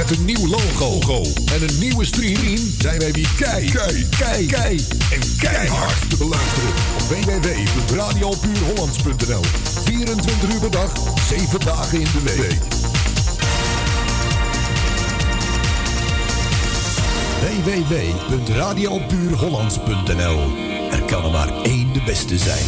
Met een nieuw logo en een nieuwe stream zijn wij weer kei, kei, kei, kei en keihard te beluisteren op www.radiopuurhollands.nl. 24 uur per dag, 7 dagen in de week. www.radiopuurhollands.nl Er kan er maar één de beste zijn.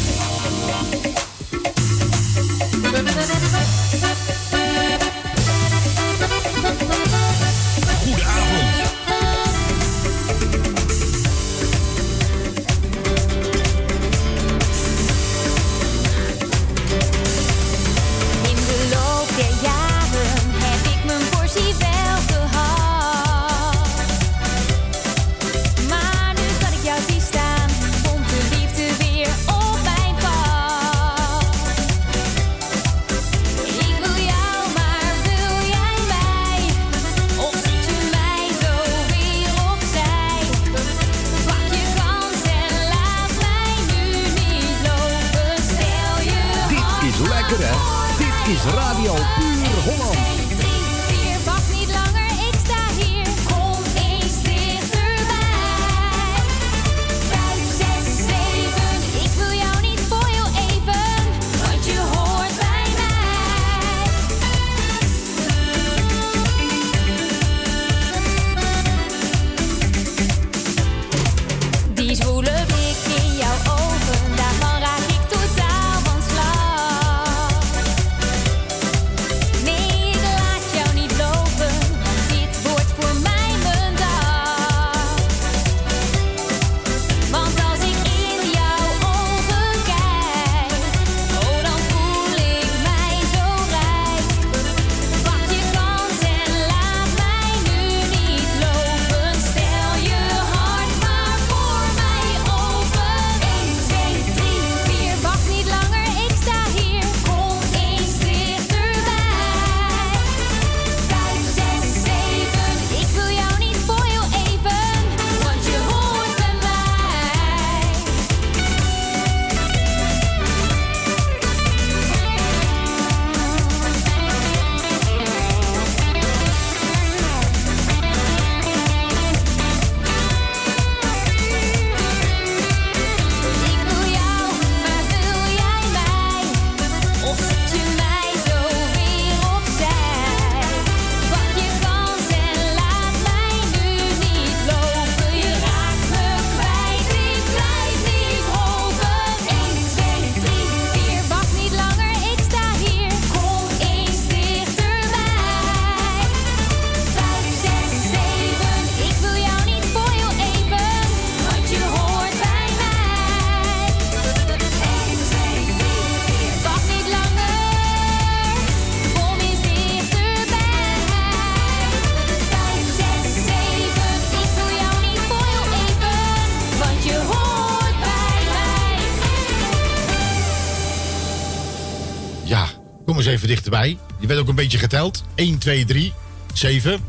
Ook een beetje geteld. 1, 2, 3, 7.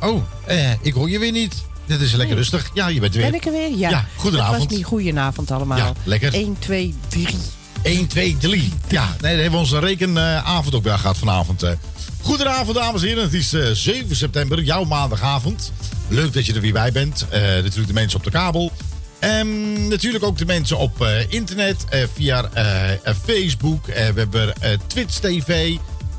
Oh, eh, ik hoor je weer niet. Dit is lekker rustig. Ja, je bent weer. Ben ik er weer? Ja. Ja, goedenavond. Het was niet goedenavond allemaal. Ja, lekker. 1, 2, 3. 1, 2, 3. Ja, nee, dan hebben we onze rekenavond ook weer gehad vanavond. eh. Goedenavond, dames en heren. Het is eh, 7 september, jouw maandagavond. Leuk dat je er weer bij bent. Eh, natuurlijk de mensen op de kabel. En natuurlijk ook de mensen op eh, internet, eh, via eh, eh, Facebook. Eh, we hebben eh, Twitch TV.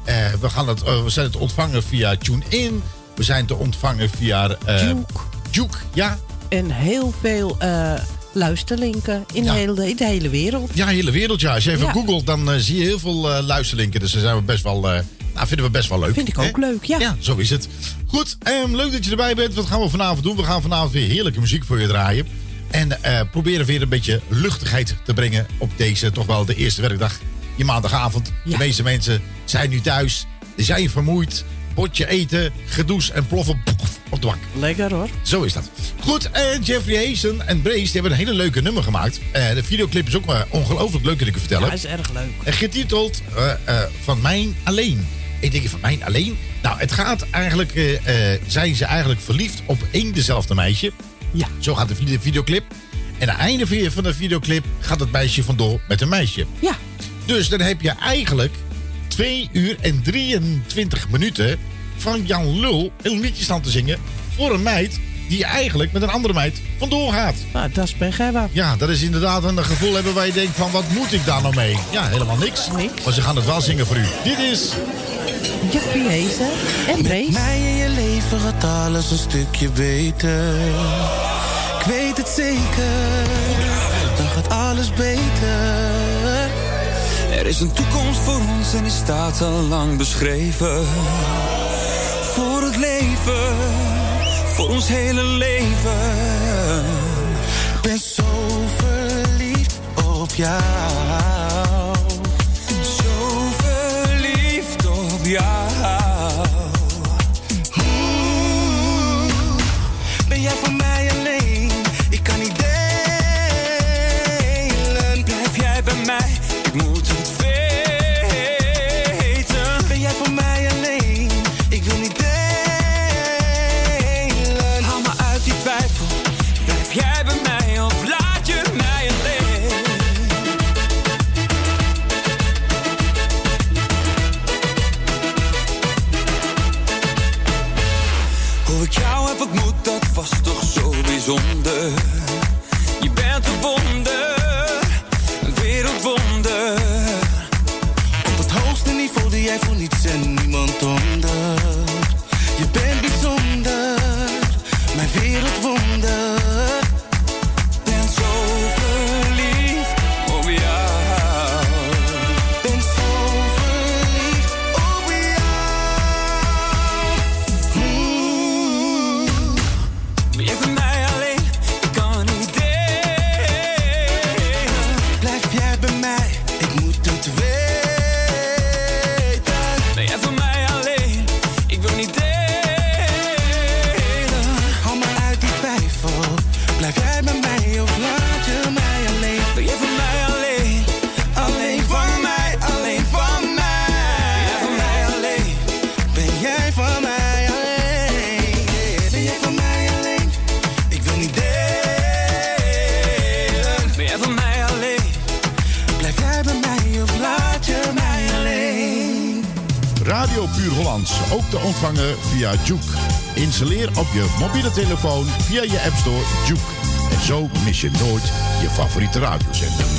Eh, we, gaan het, eh, we zijn te ontvangen via TuneIn. We zijn te ontvangen via... eh, Juke. Juke, ja. En heel veel eh, luisterlinken in, Ja. de hele, in de hele wereld. Ja, hele wereld, ja. Als je even Ja. googelt, dan eh, zie je heel veel eh, luisterlinken. Dus daar zijn we best wel, eh, nou, vinden we best wel leuk. Vind ik hè? ook leuk, ja. Ja, zo is het. Goed, ehm, leuk dat je erbij bent. Wat gaan we vanavond doen? We gaan vanavond weer heerlijke muziek voor je draaien. En eh, proberen weer een beetje luchtigheid te brengen op deze toch wel de eerste werkdag. Je maandagavond. De meeste mensen zijn nu thuis. Ze zijn vermoeid. Potje eten, gedoes en ploffen op de bank. Lekker hoor. Zo is dat. Goed, en Jeffrey Hazen en Brace die hebben een hele leuke nummer gemaakt. Eh, de videoclip is ook maar ongelooflijk leuk, kan ik u vertellen. Ja, is erg leuk. En getiteld eh, eh, Van Mijn Alleen. Ik denk, van Mijn Alleen? Nou, het gaat eigenlijk... zijn ze eigenlijk verliefd op één dezelfde meisje. Ja. Zo gaat de vide- videoclip. En aan het einde van- van de videoclip gaat het meisje vandoor met een meisje. Ja. Dus dan heb je eigenlijk 2 uur en 23 minuten van Jan Lul heel liedje staan te zingen voor een meid die eigenlijk met een andere meid vandoor gaat. Nou, dat is pech, Ja, dat is inderdaad een gevoel hebben waar je denkt van wat moet ik daar nou mee? Ja, helemaal niks. niks. Maar ze gaan het wel zingen voor u. Dit is... Jappie Hezen en Brees. mij in je leven gaat alles een stukje beter. Ik weet het zeker, dan gaat alles beter er is een toekomst voor ons en die staat al lang beschreven. Voor het leven, voor ons hele leven. Ik ben zo verliefd op jou. Zo verliefd op jou. Ook te ontvangen via Juke. Installeer op je mobiele telefoon via je App Store Juke. En zo mis je nooit je favoriete radiozender.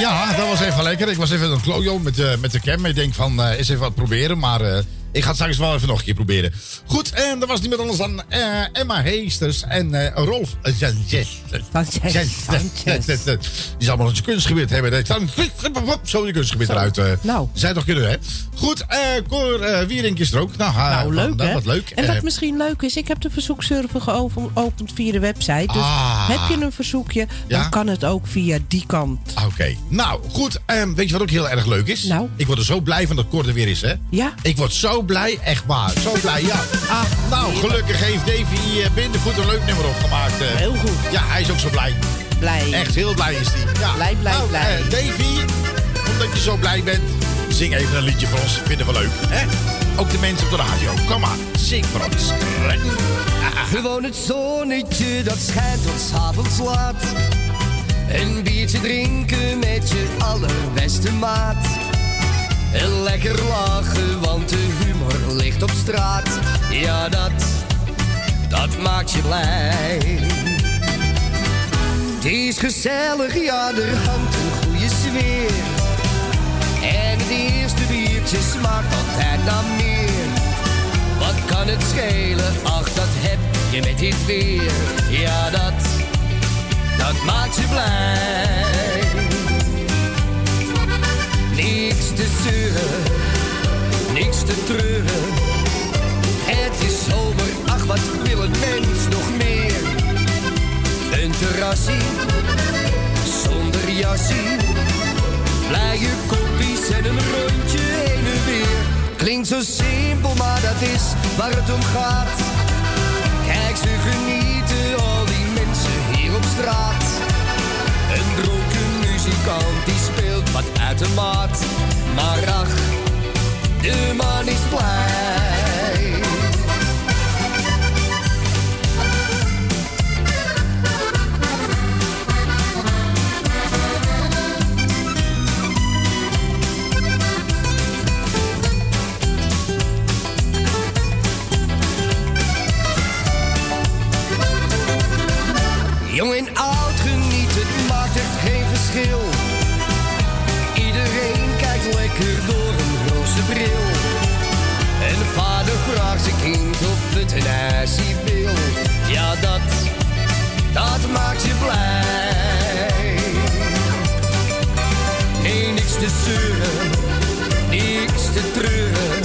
Ja, dat was even lekker. Ik was even een klojo met, eh, met de cam. Ik denk van, eh, uh, eens even wat proberen. Maar eh, ik ga het straks wel even nog een keer proberen. Goed, en dat was niemand anders dan eh, Emma Heesters en eh, Rolf uh, Sanchez. Sanchez. Die zal maar ons kunstgebied hebben. Dat dan zo je kunstgebied eruit. eh Nou. Zij toch kunnen, hè? Goed, Cor eh Wierink is er ook. Nou, Nou, leuk hè? Wat leuk. En wat misschien leuk is, ik heb de verzoekserver geopend via de website. Dus Ah. heb je een verzoekje, dan Ja? kan het ook via die kant. Oké, nou goed. ehm, weet je wat ook heel erg leuk is? Nou? Ik word er zo blij van dat Cor er weer is, hè? Ja? Ik word zo blij, echt waar. Zo blij, ja. Ah, nou, gelukkig heeft Davy eh, Bindervoet een leuk nummer opgemaakt. eh. Heel goed. Ja, hij is ook zo blij. Blij. Echt heel blij is hij. Ja. Blij, blij, nou, blij. eh, Davy, omdat je zo blij bent, zing even een liedje voor ons. Vinden we leuk, hè? Ook de mensen op de radio. Kom maar, zing voor ons. Gewoon het zonnetje dat schijnt tot avonds laat. Een biertje drinken met je allerbeste maat. En lekker lachen, want de humor ligt op straat. Ja, dat, dat maakt je blij. Het is gezellig, ja, er hangt een goede sfeer. En het eerste biertje smaakt altijd naar meer. Wat kan het schelen? Ach, dat heb je met dit weer. Ja, dat, dat maakt je blij. Niks te zeuren, niks te treuren. Het is zomer, ach, wat wil een mens nog meer? Een terrassie, zonder jassie. Blije koppies en een rondje heen en weer. Klinkt zo simpel, maar dat is waar het om gaat. Kijk, ze genieten, al die mensen hier op straat. Muzikant die speelt wat uit de maat. Maar ach, de man is blij. Bril. En vader vraagt zijn kind of het een ijsje wil. Ja, dat, dat maakt je blij. Nee, niks te zeuren, niks te treuren.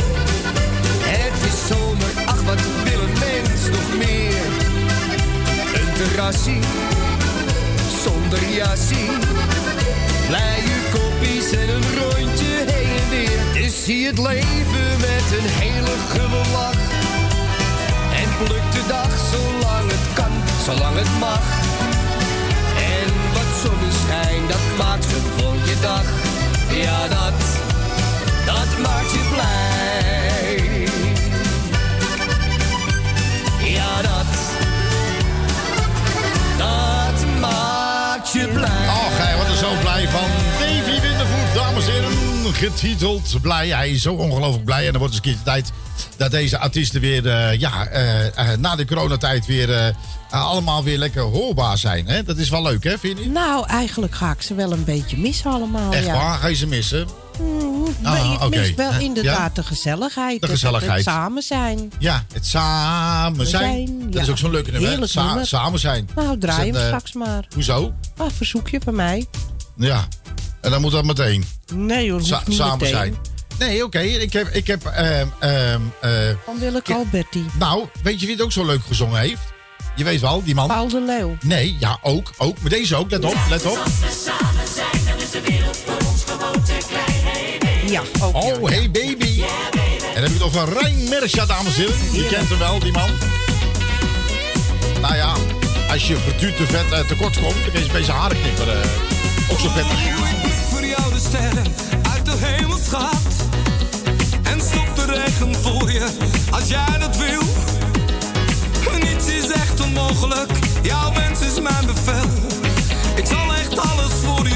Het is zomer, ach wat wil een mens nog meer. Een terrassie, zonder jassie. Blije koppies en een zie het leven met een hele gulle lach. En pluk de dag zolang het kan, zolang het mag. En wat zonneschijn, dat maakt gewoon je dag. Ja, dat, dat maakt je blij. Ja, dat, dat maakt je blij. Och, hij wordt er zo blij van. Davy Wintervoet, dames en heren. Getiteld Blij. Hij is zo ongelooflijk blij. En dan wordt het eens een keer tijd dat deze artiesten weer... eh, ja, eh, eh, na de coronatijd weer... allemaal weer lekker hoorbaar zijn. Hè? Dat is wel leuk, hè? Vind je? Nou, eigenlijk ga ik ze wel een beetje missen allemaal. Echt ja. waar? Ga je ze missen? Maar Ah, ik mis wel Ja. inderdaad de gezelligheid. De het- gezelligheid. Het, samen zijn. Ja, het samen zijn. zijn, Dat ja. is ook zo'n leuke nummer. hè? Heerlijk Sa- nummer. samen zijn. Nou, draai Is hem straks maar. Hoezo? Ah, verzoekje van mij. Ja. En dan moet dat meteen. Nee hoor, Sa- niet samen meteen. zijn. Nee, oké. Ik heb... Ik heb ehm, ehm, eh, Dan wil ik Ja. Alberti. nou, weet je wie het ook zo leuk gezongen heeft? Je weet wel, die man. Paul de Leeuw. Nee, ja, ook. ook. Maar deze ook, let op, let op. Ja, ook. ja. Oh, hey baby. En dan heb je het over Rijn Mersja, dames en heren. Je kent hem wel, die man. Nou ja, als je vertuurd te vet eh, tekort komt, dan kun je bij zijn haren knippen. Ook zo voor jou de sterren uit de hemel schat. En stop de regen voor je als jij dat wil. Niets is echt onmogelijk, jouw wens is mijn bevel. Ik zal echt alles voor je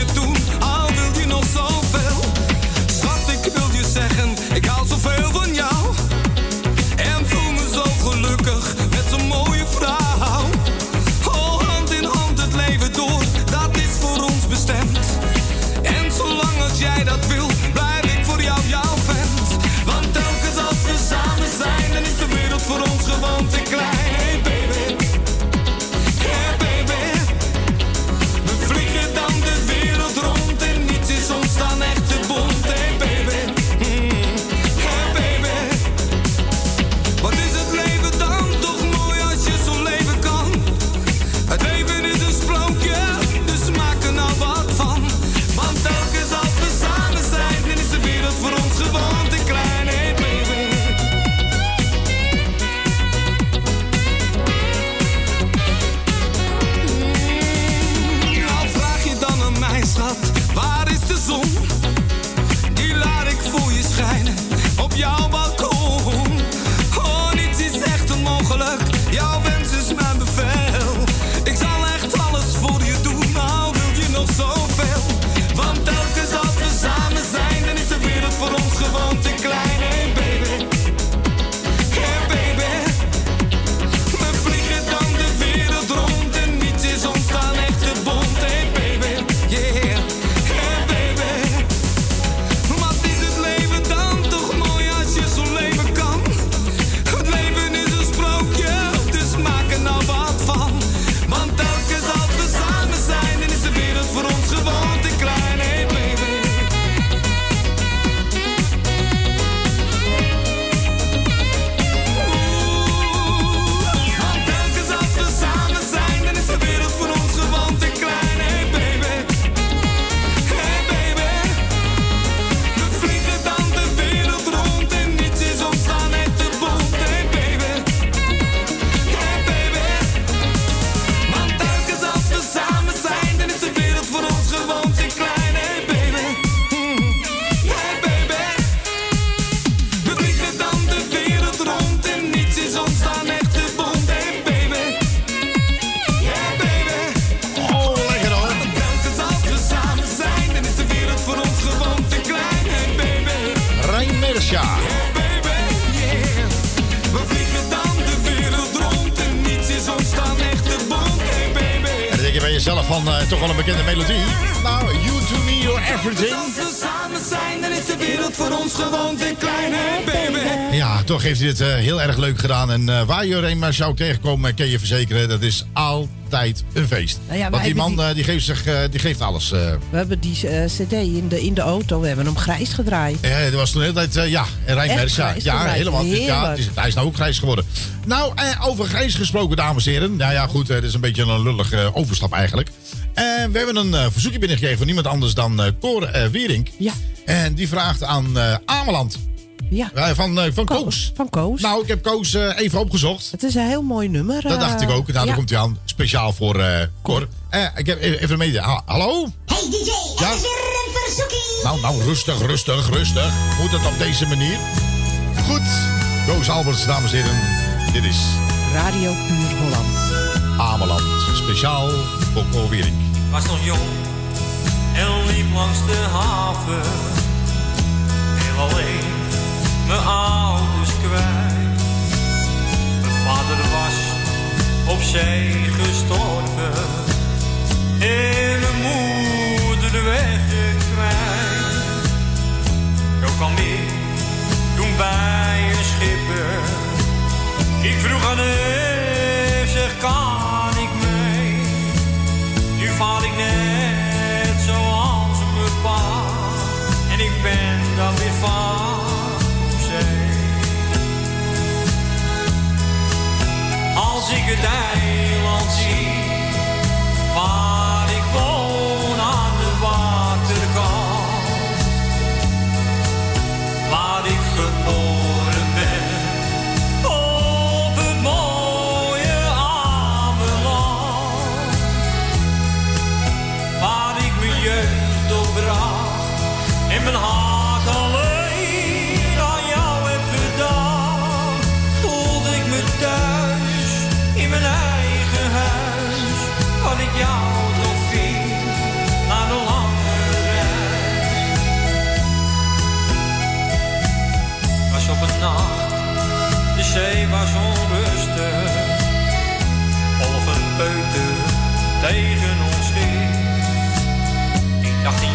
van eh, toch wel een bekende melodie. Nou, You To Me, Your Everything. Als we samen zijn, dan is de wereld voor ons gewoon te klein. Hey baby. Ja, toch heeft hij het eh, heel erg leuk gedaan. En eh, waar je ook tegenkomt, eh, kan je verzekeren, dat is altijd een feest. Nou ja, Want die man die geeft, zich, die geeft alles. eh. We hebben die cd in de, in de auto. We hebben hem grijs gedraaid. Ja, dat was toen de hele tijd, ja, Rijn Echt Mersja. grijs Ja, gedraaid. helemaal. Ja, is, hij is nou ook grijs geworden. Nou, eh, over grijs gesproken, dames en heren. Nou ja, goed, het is een beetje een lullig overstap eigenlijk. Eh, we hebben een eh, verzoekje binnengekregen van niemand anders dan eh Cor Wierink. Ja. En die vraagt aan eh Ameland. Ja. Van, eh, van Koos. Van Koos. Nou, ik heb Koos even opgezocht. Het is een heel mooi nummer. Dat dacht ik ook. Nou, ja. daar komt hij aan. Speciaal voor eh Cor. Eh, ik heb even mede. Ha- Hallo? Hey DJ, Ja? is weer een verzoekie. Nou, nou, rustig, rustig, rustig. Moet het op deze manier? Goed. Koos Alberts, dames en heren. Dit is Radio Puur Holland. Ameland. Speciaal voor Cor Wierink. was nog jong en liep langs de haven. Heel alleen, mijn ouders kwijt. Mijn vader was op zee gestorven. En mijn moeder de weg kwijt. Zo kwam ik toen bij een schipper. Ik vroeg aan hem, zeg kan ik val ik net zoals mijn pa En ik ben dan weer van zee. Als ik het eiland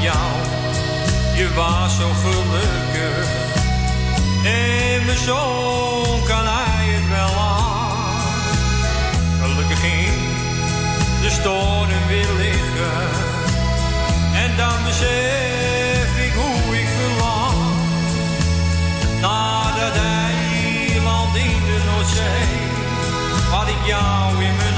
jou, je was zo gelukkig. En mijn zoon kan hij het wel aan. Gelukkig ging de storm weer liggen. En dan besef ik hoe ik verlang. Naar dat eiland in de Noordzee. Waar ik jou in mijn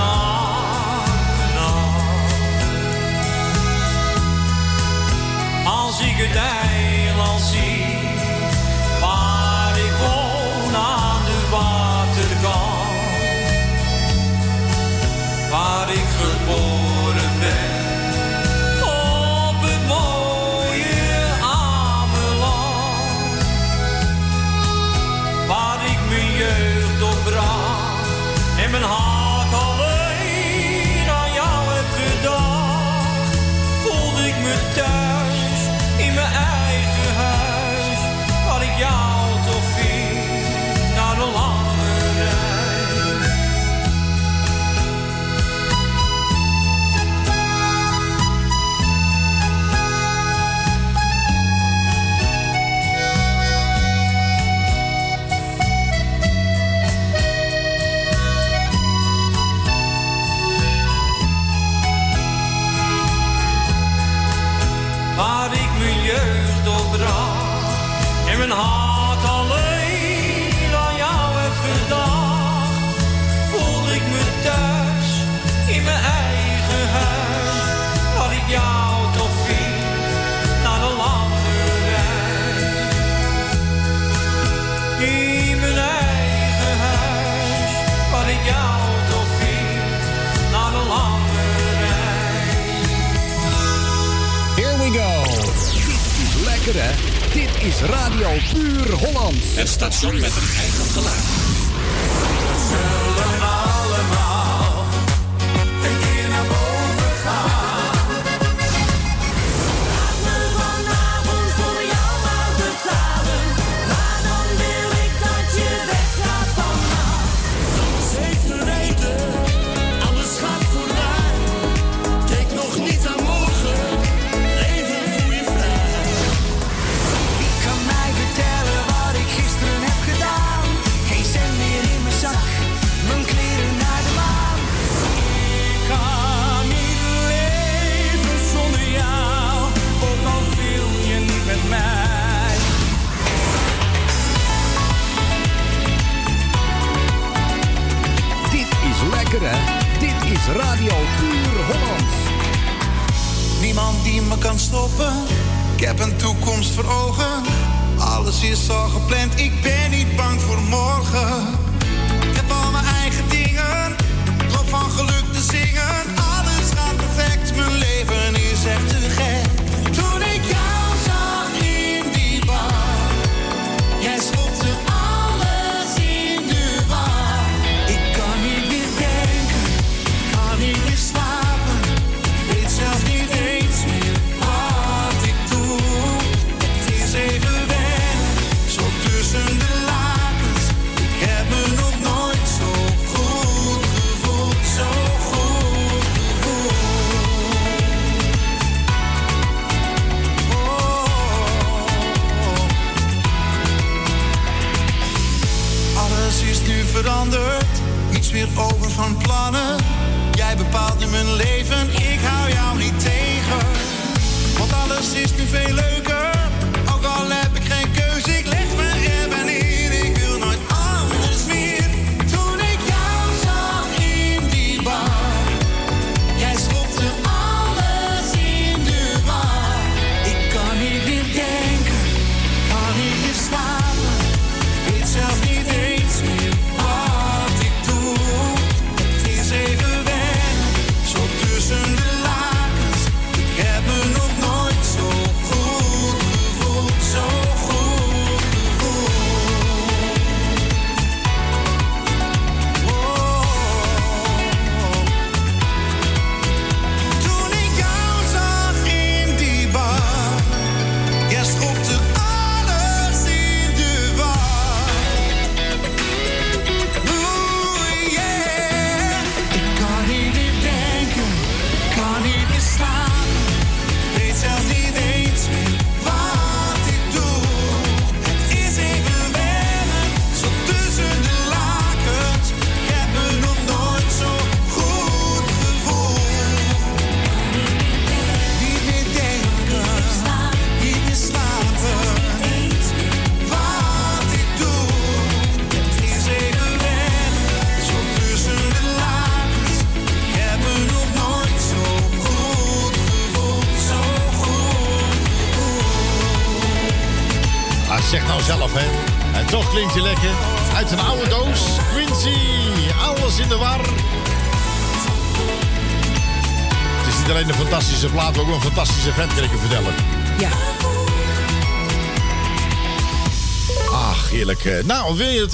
Radio Puur Hollands. Het station met een eigen geluid.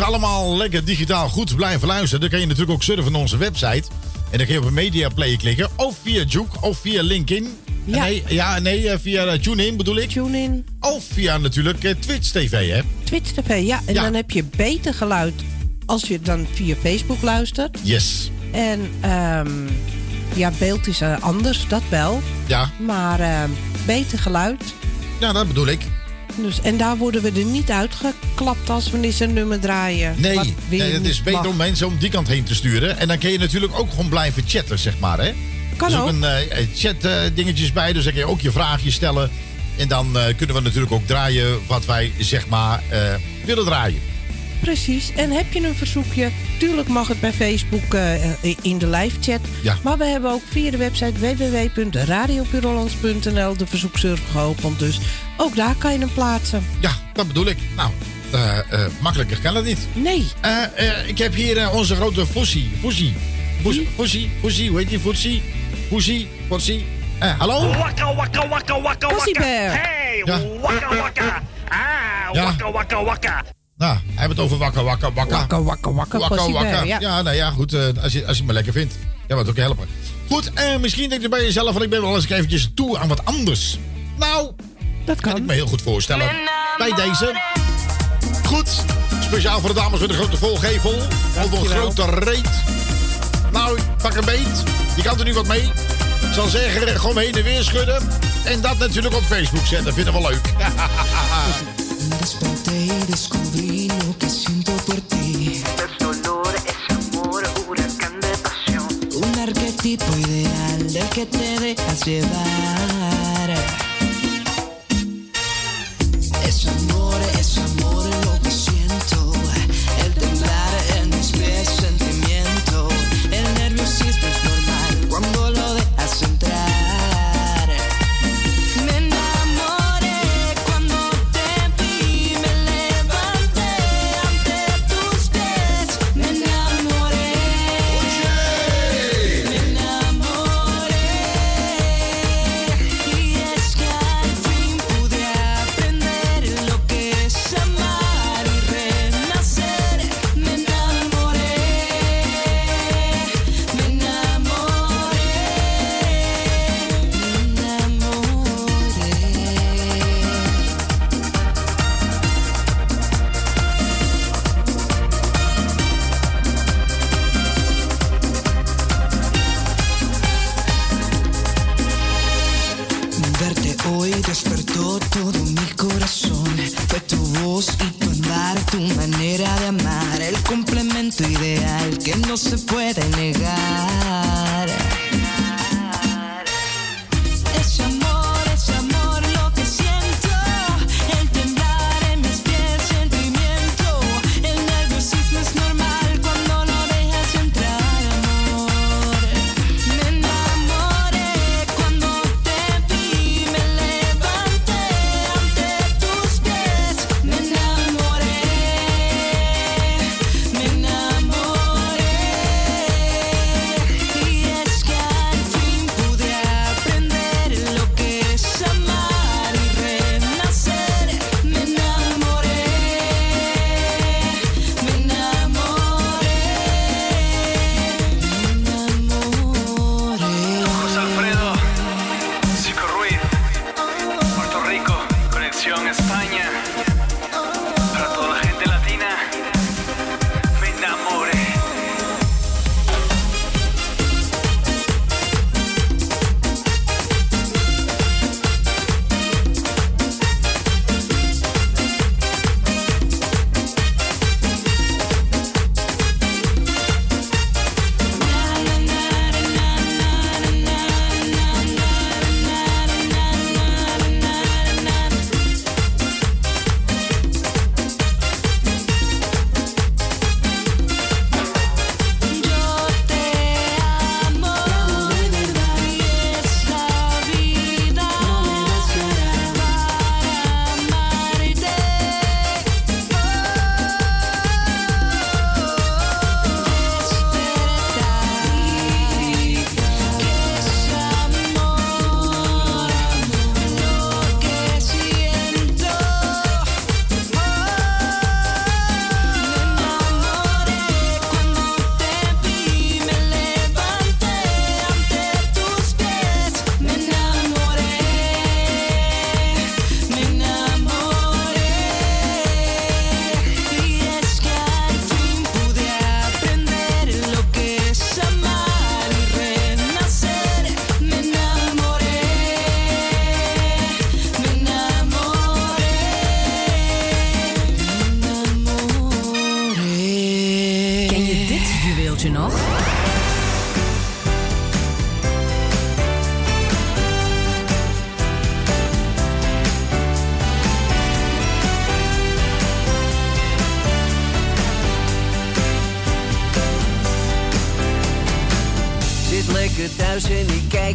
Het allemaal lekker digitaal goed blijven luisteren... dan kan je natuurlijk ook surfen naar onze website. En dan kun je op een media player klikken. Of via Juke, of via LinkedIn. Ja. Nee, ja, nee, eh, via eh, TuneIn bedoel ik. TuneIn. Of via natuurlijk eh, Twitch TV, hè. Twitch TV, ja. En Ja. dan heb je beter geluid als je dan via Facebook luistert. Yes. En ehm, ja, beeld is anders, dat wel. Ja, Maar ehm, beter geluid. ja dat bedoel ik. Dus, en daar worden we er niet uitgeklapt als we niet een nummer draaien. Nee, het is beter mag. om mensen om die kant heen te sturen. En dan kun je natuurlijk ook gewoon blijven chatten, zeg maar, hè. Kan er is ook. ook een eh, chat eh, dingetjes bij, dus dan kun je ook je vraagje stellen. En dan eh, kunnen we natuurlijk ook draaien wat wij, zeg maar, eh, willen draaien. Precies. En heb je een verzoekje? Tuurlijk mag het bij Facebook eh, in de live chat. Ja. Maar we hebben ook via de website www.radiopuurhollands.nl de verzoekserver geopend. Dus ook daar kan je hem plaatsen. Ja, dat bedoel ik. Nou, eh, eh, makkelijker kan het niet. Nee. Eh, eh, ik heb hier eh, onze grote Fossie. Fossie. Fossie, Fossie, Fossie, hoe heet die? Fossie? Fossie, Fossie. Eh, hallo? Wakka, wakka, wakka, wakka, wakka. Hey, Hey, Ja. wakka wakka. Ah, Ja. wakka wakka wakka. Nou, hij heeft het over wakka wakka wakka. Wakka wakka wakka. Passie Bear, ja. Ja, nou ja, goed. eh, als, je, als je het maar lekker vindt. Ja, wat ook helpen. Goed, eh, misschien denk je bij jezelf van ik ben wel eens eventjes toe aan wat anders. Nou, dat kan ik me heel goed voorstellen. Bij deze. Goed, speciaal voor de dames met een grote volgevel. Of een grote reet. Nou, pak een beet. Je kan er nu wat mee. Ik zal zeggen, gewoon heen en weer schudden. En dat natuurlijk op Facebook zetten. Vinden we leuk. Descubrí lo que siento por ti. Es dolor, es amor, huracán de pasión. Un arquetipo ideal del que te dejas llevar.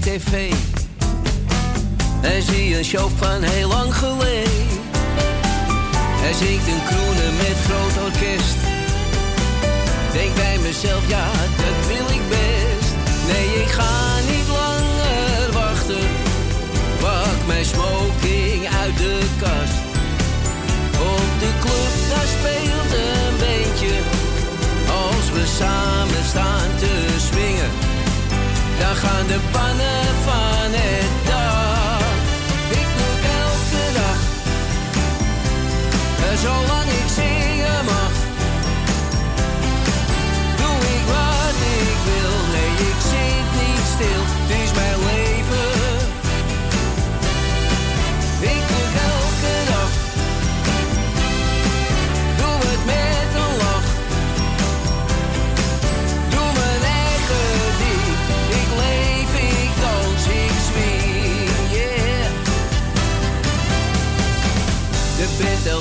tv. En zie een show van heel lang geleden. Hij zingt een kroene met groot orkest. Denk bij mezelf, ja, dat wil ik best. Nee, ik ga niet langer wachten. Pak mijn smoking uit de kast. Op de club, daar speelt een beetje. Als we samen gaan de pannen van het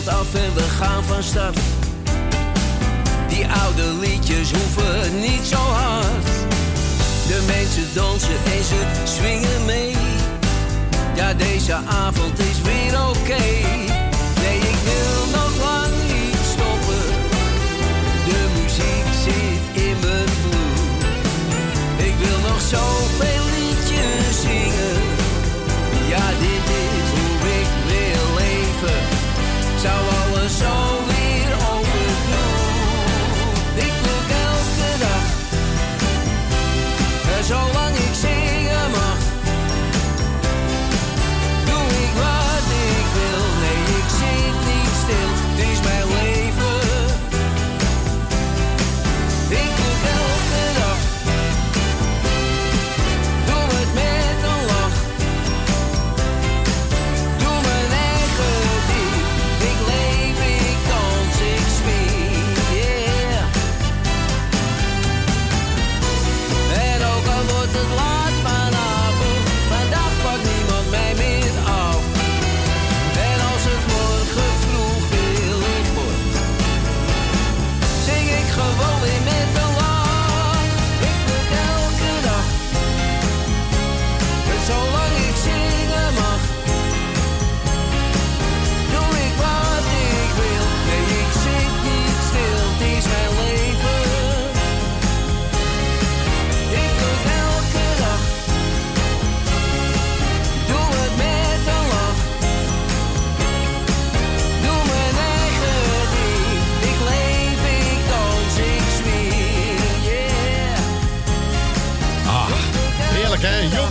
af en we gaan van start. Die oude liedjes hoeven niet zo hard. De mensen dansen en ze swingen mee. Ja, deze avond is weer oké. Nee, ik wil nog lang niet stoppen. De muziek zit in mijn bloed. Ik wil nog zoveel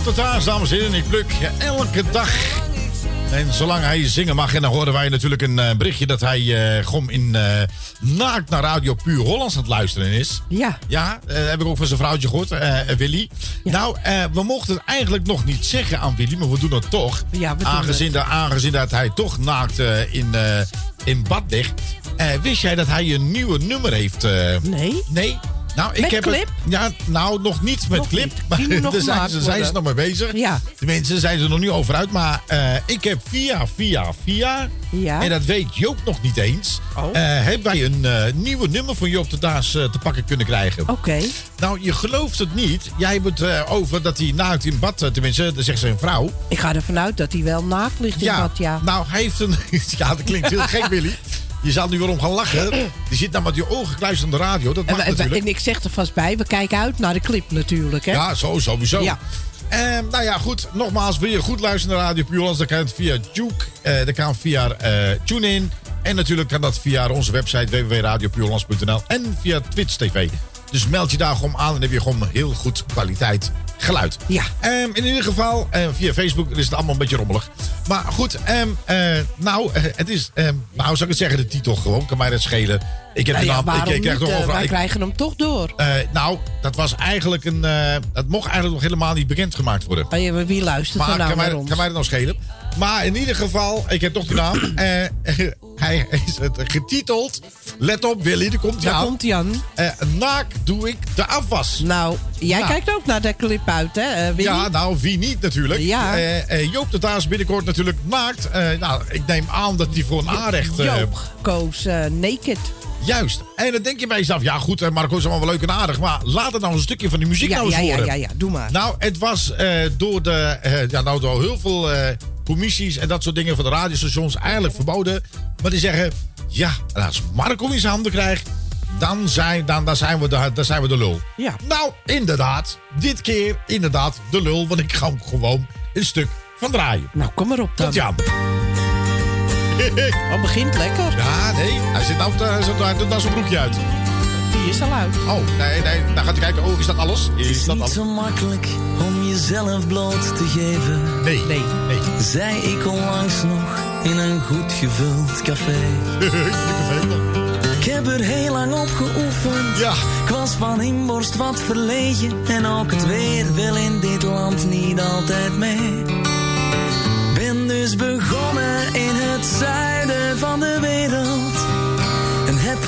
de Taas, dames en heren. Ik pluk elke dag. En zolang hij zingen mag. En dan horen wij natuurlijk een eh, berichtje dat hij eh, gewoon in eh, naakt naar Radio Puur Hollands aan het luisteren is. Ja. Ja, heb ik ook van zijn vrouwtje gehoord, eh, Willy. Nou, we mochten het eigenlijk nog niet zeggen aan Willy, maar we doen het toch. Ja, we doen aangezien, het. dat- aangezien dat hij toch naakt in, in bad ligt. Wist jij dat hij een nieuwe nummer heeft? Nee. Nee. Nou, ik Met heb het- clip? ja, nou, nog niet met Nog clip. niet. Maar daar zijn, ze, zijn ze nog mee bezig. Ja. Tenminste, zijn ze er nog niet over uit. Maar eh, ik heb via, via, via... Ja. En dat weet Joop nog niet eens. Oh. eh, hebben wij een eh, nieuwe nummer van Joop de Daas te pakken kunnen krijgen. Oké. Nou, je gelooft het niet. Jij hebt over dat hij naakt in bad... tenminste, dat zegt zijn vrouw. Ik ga ervan uit dat hij wel naakt ligt in bad, ja. Nou, hij heeft een... ja, dat klinkt heel gek, Willy. Je zal nu weer om gaan lachen. Die zit nou met je ogen gekluisterd aan de radio. Dat En, mag we- natuurlijk. en ik zeg er vast bij, we kijken uit naar de clip natuurlijk, hè? Ja, zo, sowieso. Ja. Ehm, nou ja, goed. Nogmaals, wil je goed luisteren naar Radio Puurlands, dan kan het via Juke. eh dat kan via eh TuneIn. En natuurlijk kan dat via onze website www.radiopuurlands.nl en via Twitch TV. Dus meld je daar gewoon aan en heb je gewoon heel goed kwaliteit geluid. Ja. Ehm, in ieder geval, eh, via Facebook is het allemaal een beetje rommelig. Maar goed, ehm, eh, nou, eh, het is, ehm, nou zou ik het zeggen, de titel gewoon. Kan mij dat schelen. Ik heb Nou ja, naam, ik, ik krijg niet? toch Eh, overal. wij ik- krijgen hem toch door. nou, dat was eigenlijk een. dat mocht eigenlijk nog helemaal niet bekendgemaakt worden. Oh wie luistert er Maar nou kan, mij, kan mij dat nog schelen? Maar in ieder geval, ik heb toch de naam. Eh, hij is het getiteld. Let op, Willy, daar komt hij Daar komt hij aan. Eh, naak doe ik de afwas. Nou, jij Ja. kijkt ook naar de clip uit, hè, eh, Willy? Ja, nou, wie niet natuurlijk. Ja. Joop de Taas binnenkort natuurlijk naakt. Nou, ik neem aan dat hij voor een aanrecht... Joop koos naked. Juist. En dan denk je bij jezelf, ja goed, Marco is allemaal wel leuk en aardig. Maar laat het nou een stukje van die muziek Ja, nou eens ja, ja, horen. ja, ja, doe maar. Nou, het was door, de, ja, nou, door heel veel commissies en dat soort dingen van de radiostations eigenlijk verboden. Maar die zeggen, ja, als Marco in zijn handen krijgt, dan zijn, dan, dan, zijn we de, dan zijn we de lul. Ja. Nou, inderdaad. Dit keer inderdaad de lul, want ik ga hem gewoon een stuk van draaien. Nou, kom maar op dan. Komt aan. Oh, begint lekker. Ja, nee. Hij zit nou, hij doet nou zijn broekje uit. Die is al uit. Oh, nee, nee. Dan gaat hij kijken. Oh, is dat alles? Het Is is dat niet alles? zo makkelijk om jezelf bloot te geven. Nee, nee, nee. Zei ik onlangs nog in een goed gevuld café. Ik heb er heel lang op geoefend. Ja. Ik was van inborst wat verlegen. En ook het weer wil in dit land niet altijd mee. Ben dus begonnen in het zuiden van de wereld.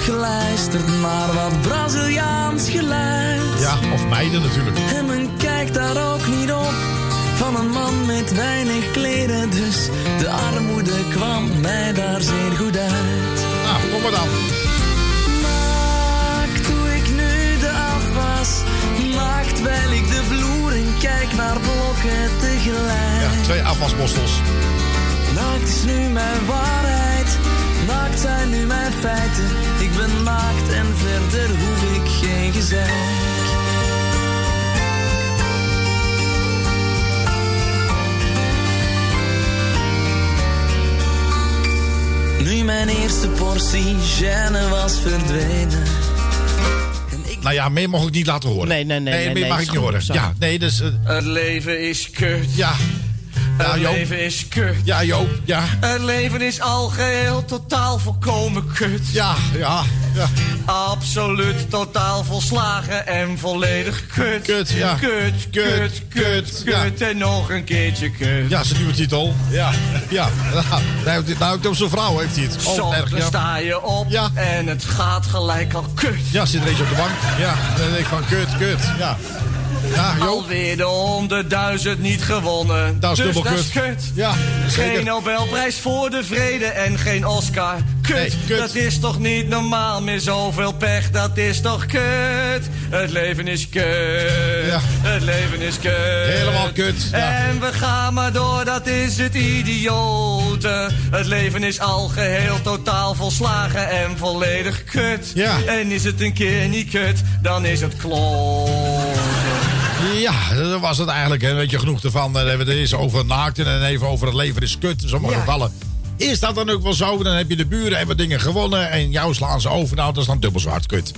Geluisterd naar wat Braziliaans geluid. Ja, of meiden natuurlijk. En men kijkt daar ook niet op van een man met weinig kleren. Dus de armoede kwam mij daar zeer goed uit. Nou, kom maar dan. Maak doe ik nu de afwas. Maak terwijl ik de vloer en kijk naar blokken tegelijk. Ja, twee afwasbostels. Naakt is nu mijn waarheid. Naakt zijn nu mijn feiten. Ik ben naakt en verder hoef ik geen gezeik. Nu mijn eerste portie gêne was verdwenen. Nou ja, meer mag ik niet laten horen. Nee, nee, nee, nee, meer nee, mag ik niet horen. zo. Ja, nee, dus... eh, Het leven is kut. ja. Ja, Het leven is kut. Ja, Joop. Ja. Het leven is al geheel totaal volkomen kut. Ja, ja, ja. Absoluut totaal volslagen en volledig kut. Kut, ja. Kut, kut, kut, kut, ja. en nog een keertje kut. Ja, zijn nieuwe titel. Ja, ja. Nou, nou, op zijn vrouw heeft hij het. Zo, Oh, erg, dan ja. sta je op en het gaat gelijk al kut. Ja, zit er eentje op de bank. Ja, dan denk ik van kut, kut. Ja. Ja. Alweer de honderdduizend niet gewonnen. Dat is dus dubbel kut. kut. Ja. Geen Nobelprijs voor de vrede en geen Oscar. Kut. Nee, kut. dat is toch niet normaal meer zoveel pech. Dat is toch kut. Het leven is kut. Ja. Het leven is kut. Helemaal kut, ja. En we gaan maar door, dat is het idiote. Het leven is al geheel totaal volslagen en volledig kut. Ja. En is het een keer niet kut, dan is het kloot. Ja, dat was het eigenlijk. Een beetje genoeg ervan. Dan hebben we het eerst over naakt en even over het leven is kut. In sommige Ja. gevallen is dat dan ook wel zo. Dan heb je de buren hebben dingen gewonnen en jou slaan ze over. Nou, dat is dan dubbel zo hard kut.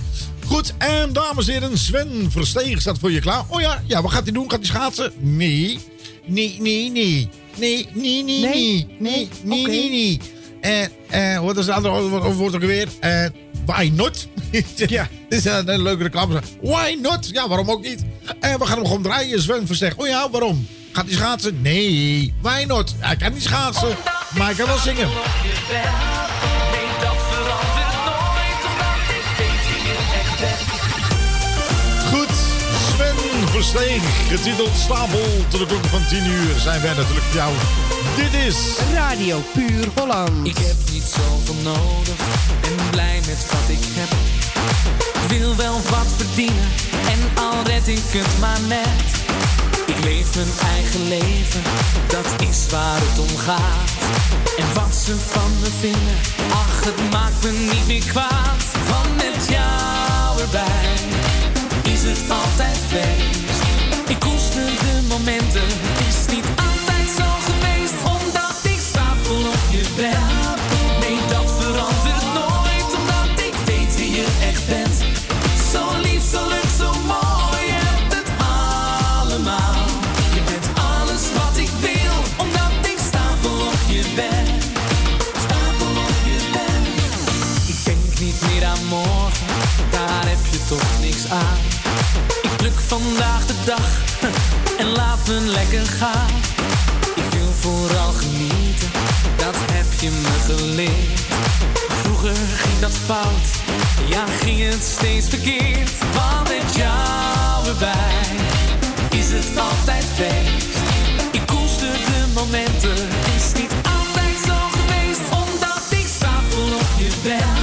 Goed, en dames en heren, Sven Versteeg staat voor je klaar. Oh ja, ja, wat gaat hij doen? Gaat hij schaatsen? Nee. Nee, nee, nee. Nee, nee, nee, nee. Nee, nee, nee. Eh, eh, wat is het andere woord- woord ook weer? Eh, why not? ja. Dit is een, een leuke reclame. Why not? Ja, waarom ook niet? En we gaan hem gewoon draaien. Sven Versteeg. Oh ja, waarom? Gaat hij schaatsen? Nee. Why not? Hij kan niet schaatsen, maar hij kan wel zingen. Goed, Sven Versteeg, getiteld Stapel tot de klokken van 10 uur. Zijn wij natuurlijk jou. Dit is... Radio Puur Holland. Ik heb niet zoveel nodig en blij met wat ik heb. Wil wel wat verdienen en al red ik het maar net. Ik leef mijn eigen leven, dat is waar het om gaat. En wat ze van me vinden, ach het maakt me niet meer kwaad. Want met jou erbij is het altijd feest. Ik koester de momenten, het is niet Nee, dat verandert nooit, omdat ik weet wie je echt bent. Zo lief, zo leuk, zo mooi, je hebt het allemaal. Je bent alles wat ik wil, omdat ik stapel op je ben. Stapel op je ben. Ik denk niet meer aan morgen, daar heb je toch niks aan. Ik pluk vandaag de dag en laat me lekker gaan. Ik wil vooral genieten, je me geleerd. Vroeger ging dat fout, ja ging het steeds verkeerd. Want met jou erbij is het altijd feest. Ik koester de momenten, is niet altijd zo geweest. Omdat ik stapel op je ben.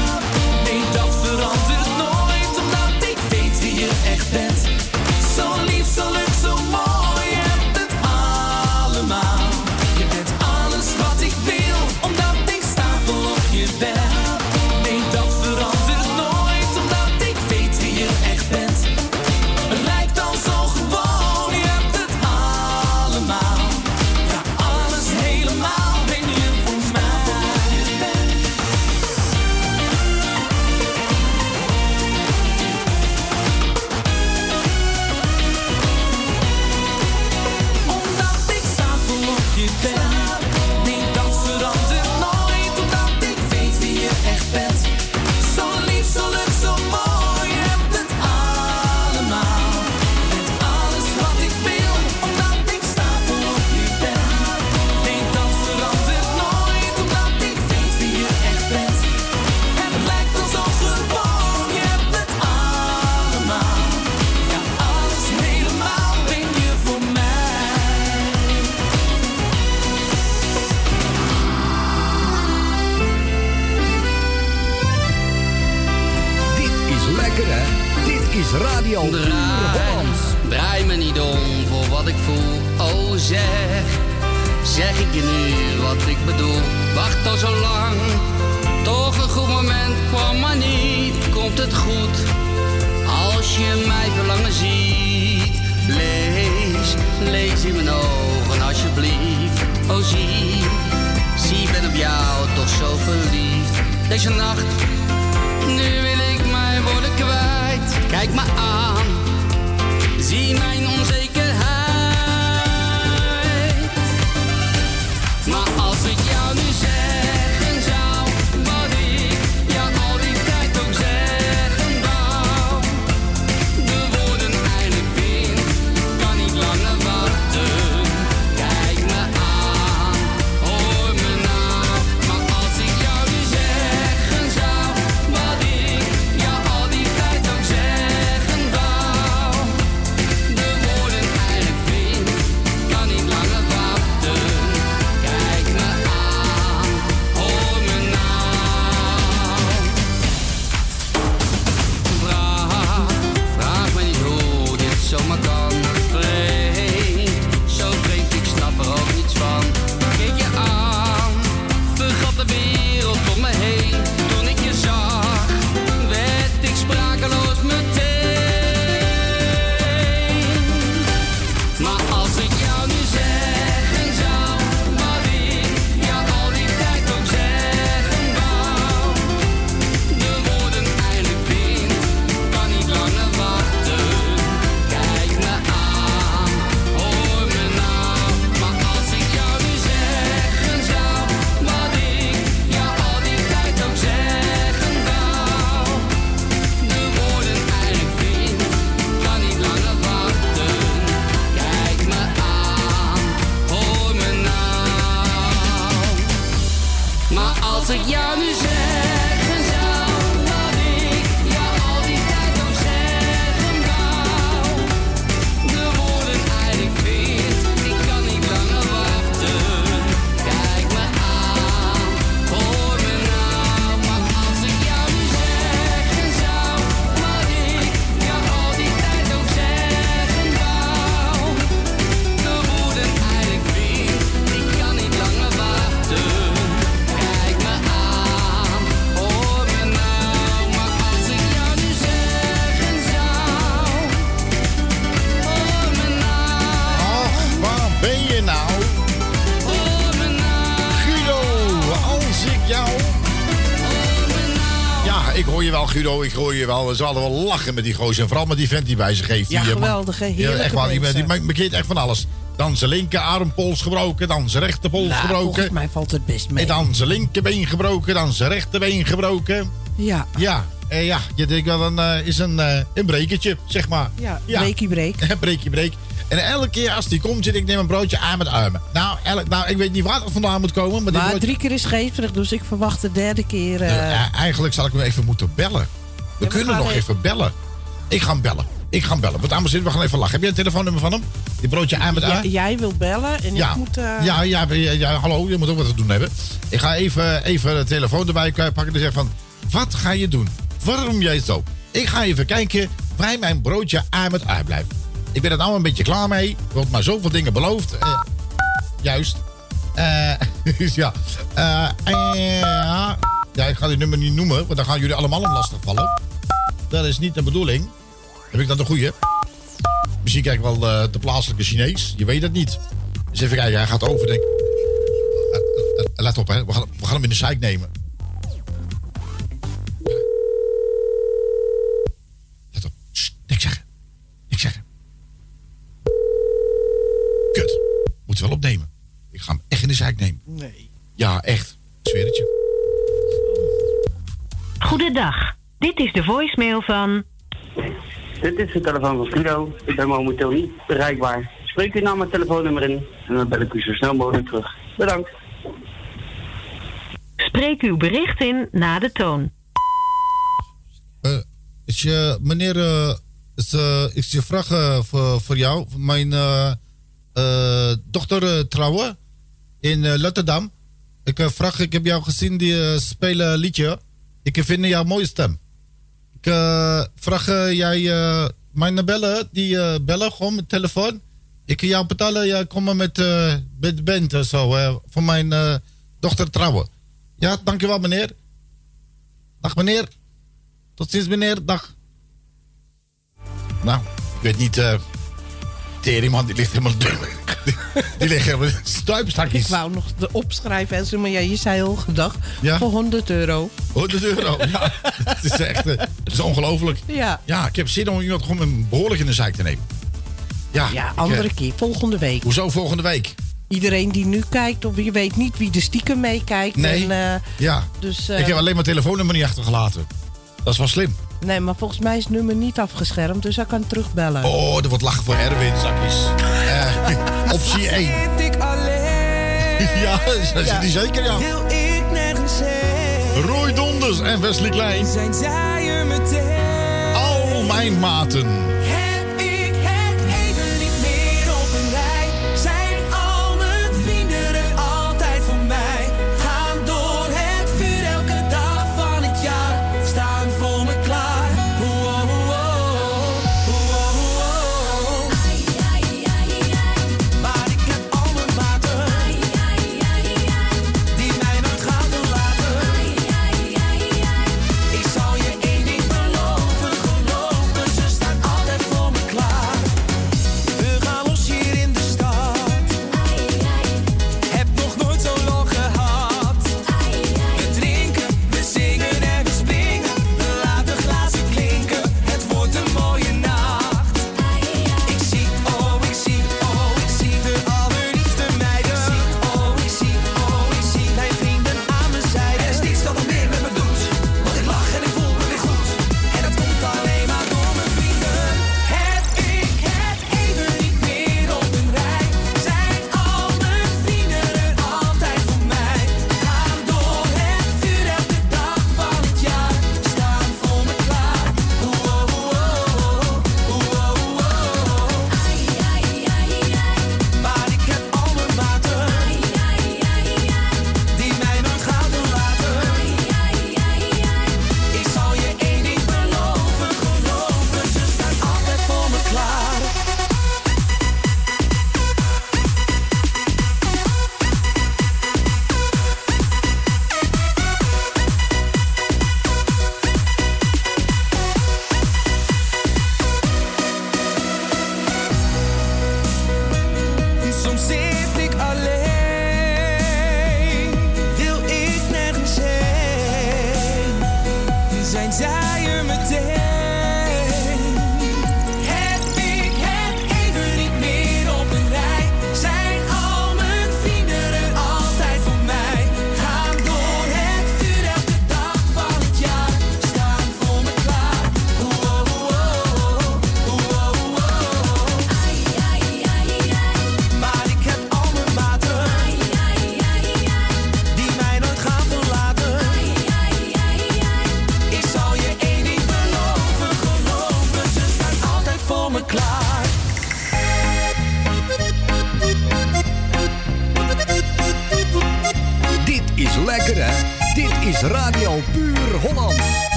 Je wel. Ze hadden wel lachen met die gozer. En vooral met die vent die bij. Ja, die, eh, man- geweldig, hè? Ja, Heerlijke echt waar. Die, die, die markeert echt van alles. Dan zijn linkerarmpols gebroken. Dan zijn rechterpols Nou, gebroken. volgens mij valt het best mee. En dan zijn linkerbeen gebroken. Dan zijn rechterbeen gebroken. Ja. Ja, eh, ja. Je denkt wel, dan eh, is een, eh een brekertje, zeg maar. Ja, breekie breek. breekie breek. En elke keer als die komt, zit ik neem een broodje aan met armen. Nou, elk, nou, ik weet niet waar het vandaan moet komen. Maar, die Maar broodje- drie keer is geverig, dus ik verwacht de derde keer. eh, eigenlijk zal ik hem even moeten bellen. We kunnen nog even- even bellen. Ik ga hem bellen. Ik ga hem bellen. Want dames en heren, we gaan even lachen. Heb jij een telefoonnummer van hem? Die broodje aan met ja, A? jij wilt bellen en Ja. ik moet... eh, Ja, ja, ja, ja, hallo, je moet ook wat te doen hebben. Ik ga even, even de telefoon erbij pakken en zeggen van... Wat ga je doen? Waarom jij zo? Ik ga even kijken waar mijn broodje aan met A blijft. Ik ben er nou een beetje klaar mee. Er wordt maar zoveel dingen beloofd. Eh, juist. Eh, dus ja. Eh, ja. Ja, ik ga die nummer niet noemen, want dan gaan jullie allemaal om lastig vallen. Dat is niet de bedoeling. Heb ik dan de goeie? Misschien kijk ik wel eh, de plaatselijke Chinees. Je weet het niet. Dus even kijken, hij gaat overdenken. Eh, eh, eh, let op, hè. We gaan, we gaan hem in de zeik nemen. Let op. Sst, niks zeggen. Niks zeggen. Kut. Moet wel opnemen. Ik ga hem echt in de zeik nemen. Nee. Ja, echt. Ik zweer het je. Goedendag. Dit is de voicemail van. Dit is de telefoon van Guido. Ik ben momenteel niet bereikbaar. Spreek u nou mijn telefoonnummer in en dan bel ik u zo snel mogelijk terug. Bedankt. Spreek uw bericht in na de toon. Eh, is je, meneer, eh, is, eh, is je vraag voor, voor jou. Mijn eh, eh, dochter trouwen in Rotterdam. Ik vraag, ik heb jou gezien die spelen liedje. Ik vind jouw mooie stem. Ik eh, vraag eh, jij eh, mijn bellen, die bellen gewoon met telefoon. Ik kan jou betalen, jij komt met, met band of zo, voor mijn dochter trouwen. Ja, dankjewel meneer. Dag meneer. Tot ziens meneer, dag. Nou, ik weet niet die ligt helemaal dun. Die, ligt helemaal stuipstakjes. Ik wou nog de opschrijven, en zo, maar ja, je zei al gedacht. Voor 100 euro. 100 euro, ja. Het is echt eh, het is ongelooflijk. Ja. ja, ik heb zin om iemand gewoon een behoorlijk in de zijk te nemen. Ja, ja andere eh, keer, volgende week. Hoezo volgende week? Iedereen die nu kijkt, of je weet niet wie de stiekem meekijkt. Nee, en, eh, ja. Dus, ik heb alleen mijn telefoonnummer niet achtergelaten. Dat is wel slim. Nee, maar volgens mij is het nummer niet afgeschermd, dus hij kan terugbellen. Oh, er wordt lachen voor Erwin, zakjes. Eh, optie 1. ja, dat zit hij zeker, ja. Wil ik nergens. Roy Donders en Wesley Klein. Zijn zij er meteen? Al mijn maten.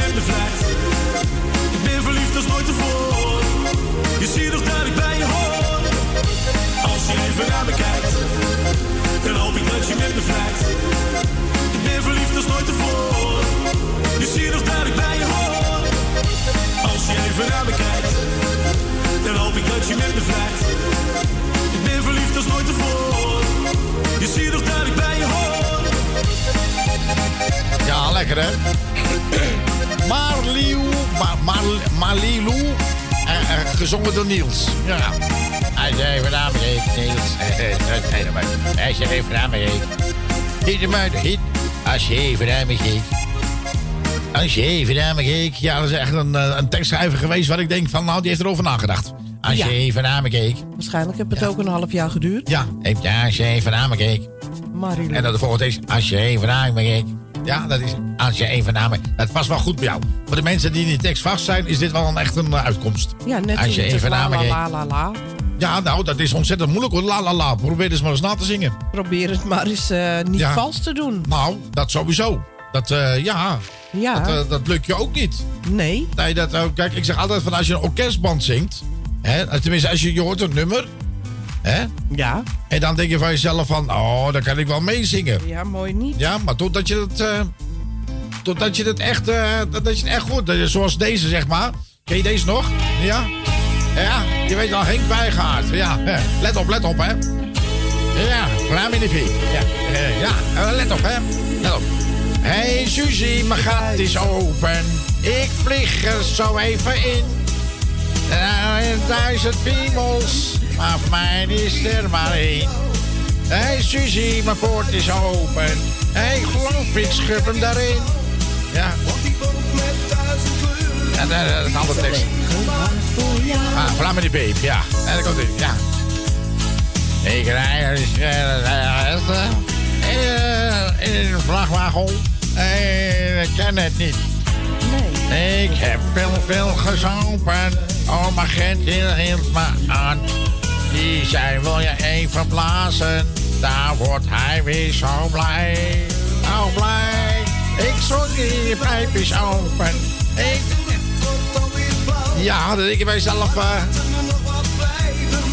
Vrijt. Ik ben verliefd als nooit tevoren. Je ziet nog dat ik bij je hoor. Als je even naar me kijkt, dan hoop ik dat je met me. Ik ben verliefd als nooit tevoren. Je ziet nog dat ik bij je hoor. Als je even naar me kijkt, dan hoop ik dat je met me. Ik ben verliefd als nooit tevoren. Je ziet nog dat ik bij je hoor. Ja, lekker hè? Marlieu, Mar, Mar, Marlielu, eh, eh, gezongen door Niels. Ja. Als je even naar me kijkt, Niels. Als je even naar me kijkt. Hit hem uit de hit. Als je even naar me kijkt. Als je even naar me. Ja, dat is echt een, eh, een tekstschrijver geweest waar ik denk van, nou, die heeft erover nagedacht. Als Ja. je even naar me keek. Waarschijnlijk heeft het ook een half jaar geduurd. Ja, heeft- ja, als je even naar me keek. Marilou. En dan de volgende is, als je even naar me keek. Ja, dat is, als je even naar me... Dat past wel goed bij jou. Voor de mensen die in die tekst vast zijn, is dit wel een echt een eh, uitkomst. Ja, net Als je zoiets even als naar me la. Ja, nou, dat is ontzettend moeilijk hoor. La la la. Probeer eens maar eens na te zingen. Probeer het maar eens eh, niet Ja. vals te doen. Nou, dat sowieso. Dat, eh, ja, Ja. dat, dat lukt je ook niet. Nee. Nee, dat, eh, kijk, ik zeg altijd van als je een orkestband zingt... Hè, tenminste, als je, je hoort een nummer... Hè, Ja. en dan denk je van jezelf van... Oh, dan kan ik wel meezingen. Ja, mooi niet. Ja, maar totdat je het... eh, totdat je het echt... eh, dat dat je het echt goed... dat je- Zoals deze, zeg maar. Ken je deze nog? Ja? Ja, je weet al, Henk Wijgaard. Ja, let op, let op, hè. Ja, raam in de. Ja, eh, ja let op, hè. Let op. Hé, hey, Suzy, mijn gat is open. Ik vlieg er zo even in. Duizend piemels, maar voor mij is er maar één. Hé, hey, Suzy, mijn poort is open. Hé, hey, geloof ik, schub hem daarin. Ja. En dat dat is een andere tekst. Ah, Vlam in die peep, ja. En daar komt hij, ja. Ik rij dus, eh, eh, in een vrachtwagen. Eh, Ik ken het niet. Nee. Ik heb veel, veel gezopen. Oh, mijn gent hield me aan. Die zei, wil je even blazen? Daar wordt hij weer zo blij. Oh, blij. Ik zong die pijp is open. Ik... Ja, dat denk ik bij mezelf. eh,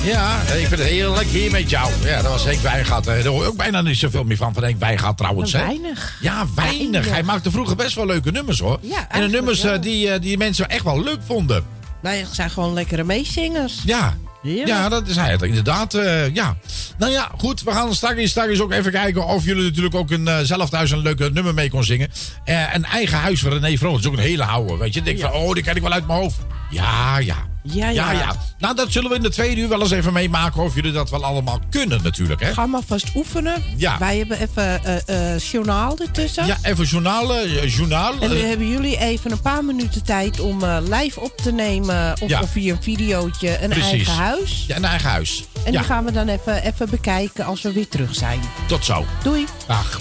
ja, ik vind het heerlijk hier met jou. Ja, dat was Henk Wijngaard. eh, Daar hoor je ook bijna niet zoveel meer van, van Henk Wijngaard trouwens. Hè? Weinig. Ja, weinig. Hij maakte vroeger best wel leuke nummers hoor. Ja, en de nummers eh, wel. die, die mensen echt wel leuk vonden. Nou, het zijn gewoon lekkere meezingers. Ja. Heerlijk. Ja, dat is hij inderdaad. eh, ja. Nou ja, goed. We gaan straks, straks ook even kijken of jullie natuurlijk ook een, eh, zelf thuis een leuke nummer mee kon zingen. Eh, een eigen huis van René Vroon. Dat is ook een hele oude. Weet je, denk van, oh, die ken ik wel uit mijn hoofd. Ja, ja. Ja, ja. Nou, dat zullen we in de tweede uur wel eens even meemaken of jullie dat wel allemaal kunnen natuurlijk. Hè? Ga maar vast oefenen. Ja. Wij hebben even eh eh journaal ertussen. Ja, even journaal. eh, journaal En nu eh, hebben jullie even een paar minuten tijd om live op te nemen. Of, Ja. of via een videootje een Precies. eigen huis. Ja, een eigen huis. En ja, die gaan we dan even, even bekijken als we weer terug zijn. tot zo. Doei. Dag.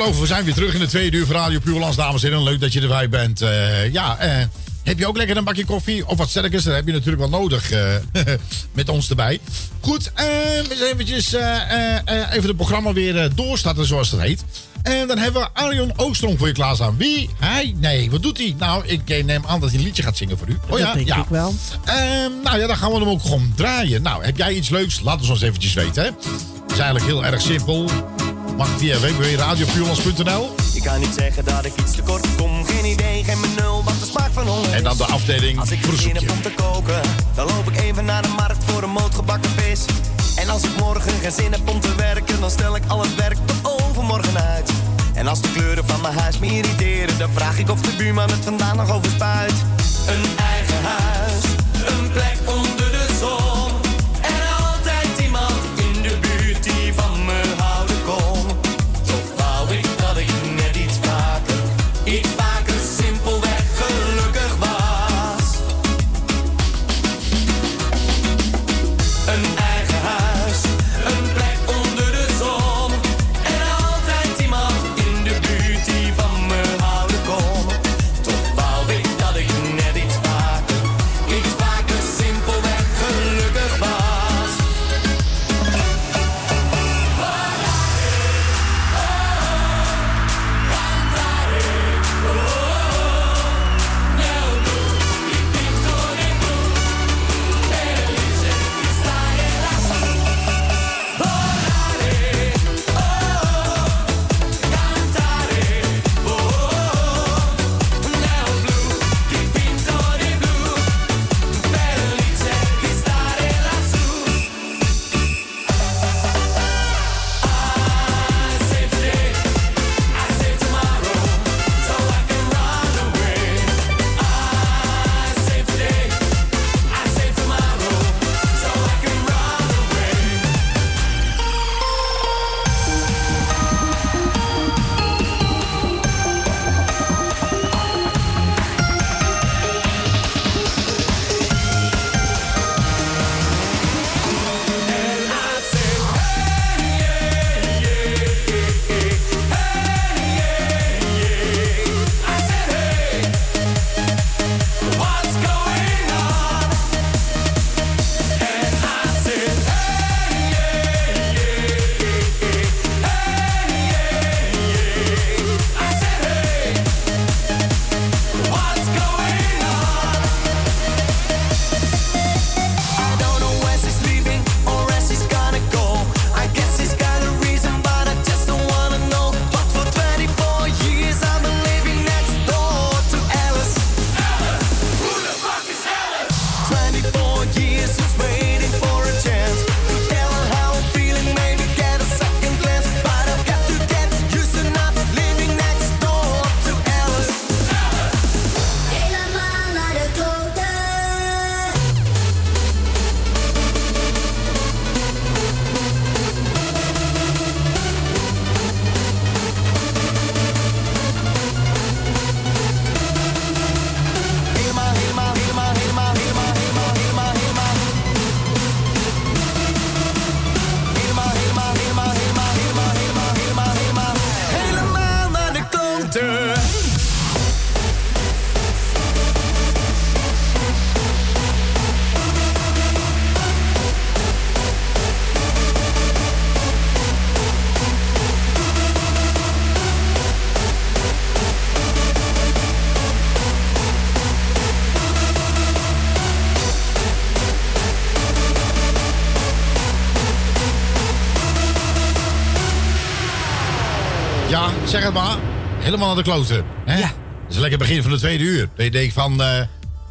Geloven. We zijn weer terug in de tweede uur van Radio Puurlands, dames en heren. Leuk dat je erbij bent. Eh, ja, eh, heb je ook lekker een bakje koffie of wat sterkers? Dat heb je natuurlijk wel nodig eh, met ons erbij. Goed, we zijn eventjes even het programma weer doorstarten zoals het heet. En dan hebben we Arjon Oostrom voor je klaarstaan. Wie? Hij? Nee, wat doet hij? Nou, ik neem aan dat hij een liedje gaat zingen voor u. Oh ja, dat denk ja. ik wel. Ehm, nou ja, dan gaan we hem ook gewoon draaien. Nou, heb jij iets leuks? Laat ons ons eventjes weten, hè. Het is eigenlijk heel erg simpel. Mag via www.radiopuurlands.nl. Ik kan niet zeggen dat ik iets tekort kom. Geen idee, geen nul, wat de smaak van honger. En dan de afdeling Als ik zin heb om te koken, dan loop ik even naar de markt voor een moot gebakken vis. En als ik morgen geen zin heb om te werken, dan stel ik al het werk tot overmorgen uit. En als de kleuren van mijn huis me irriteren, dan vraag ik of de buurman het vandaan nog overspuit. Een eigen huis, zeg het maar. Helemaal naar de kloten. Hè? Ja. Dat is een lekker begin van de tweede uur. Dat je denkt van... eh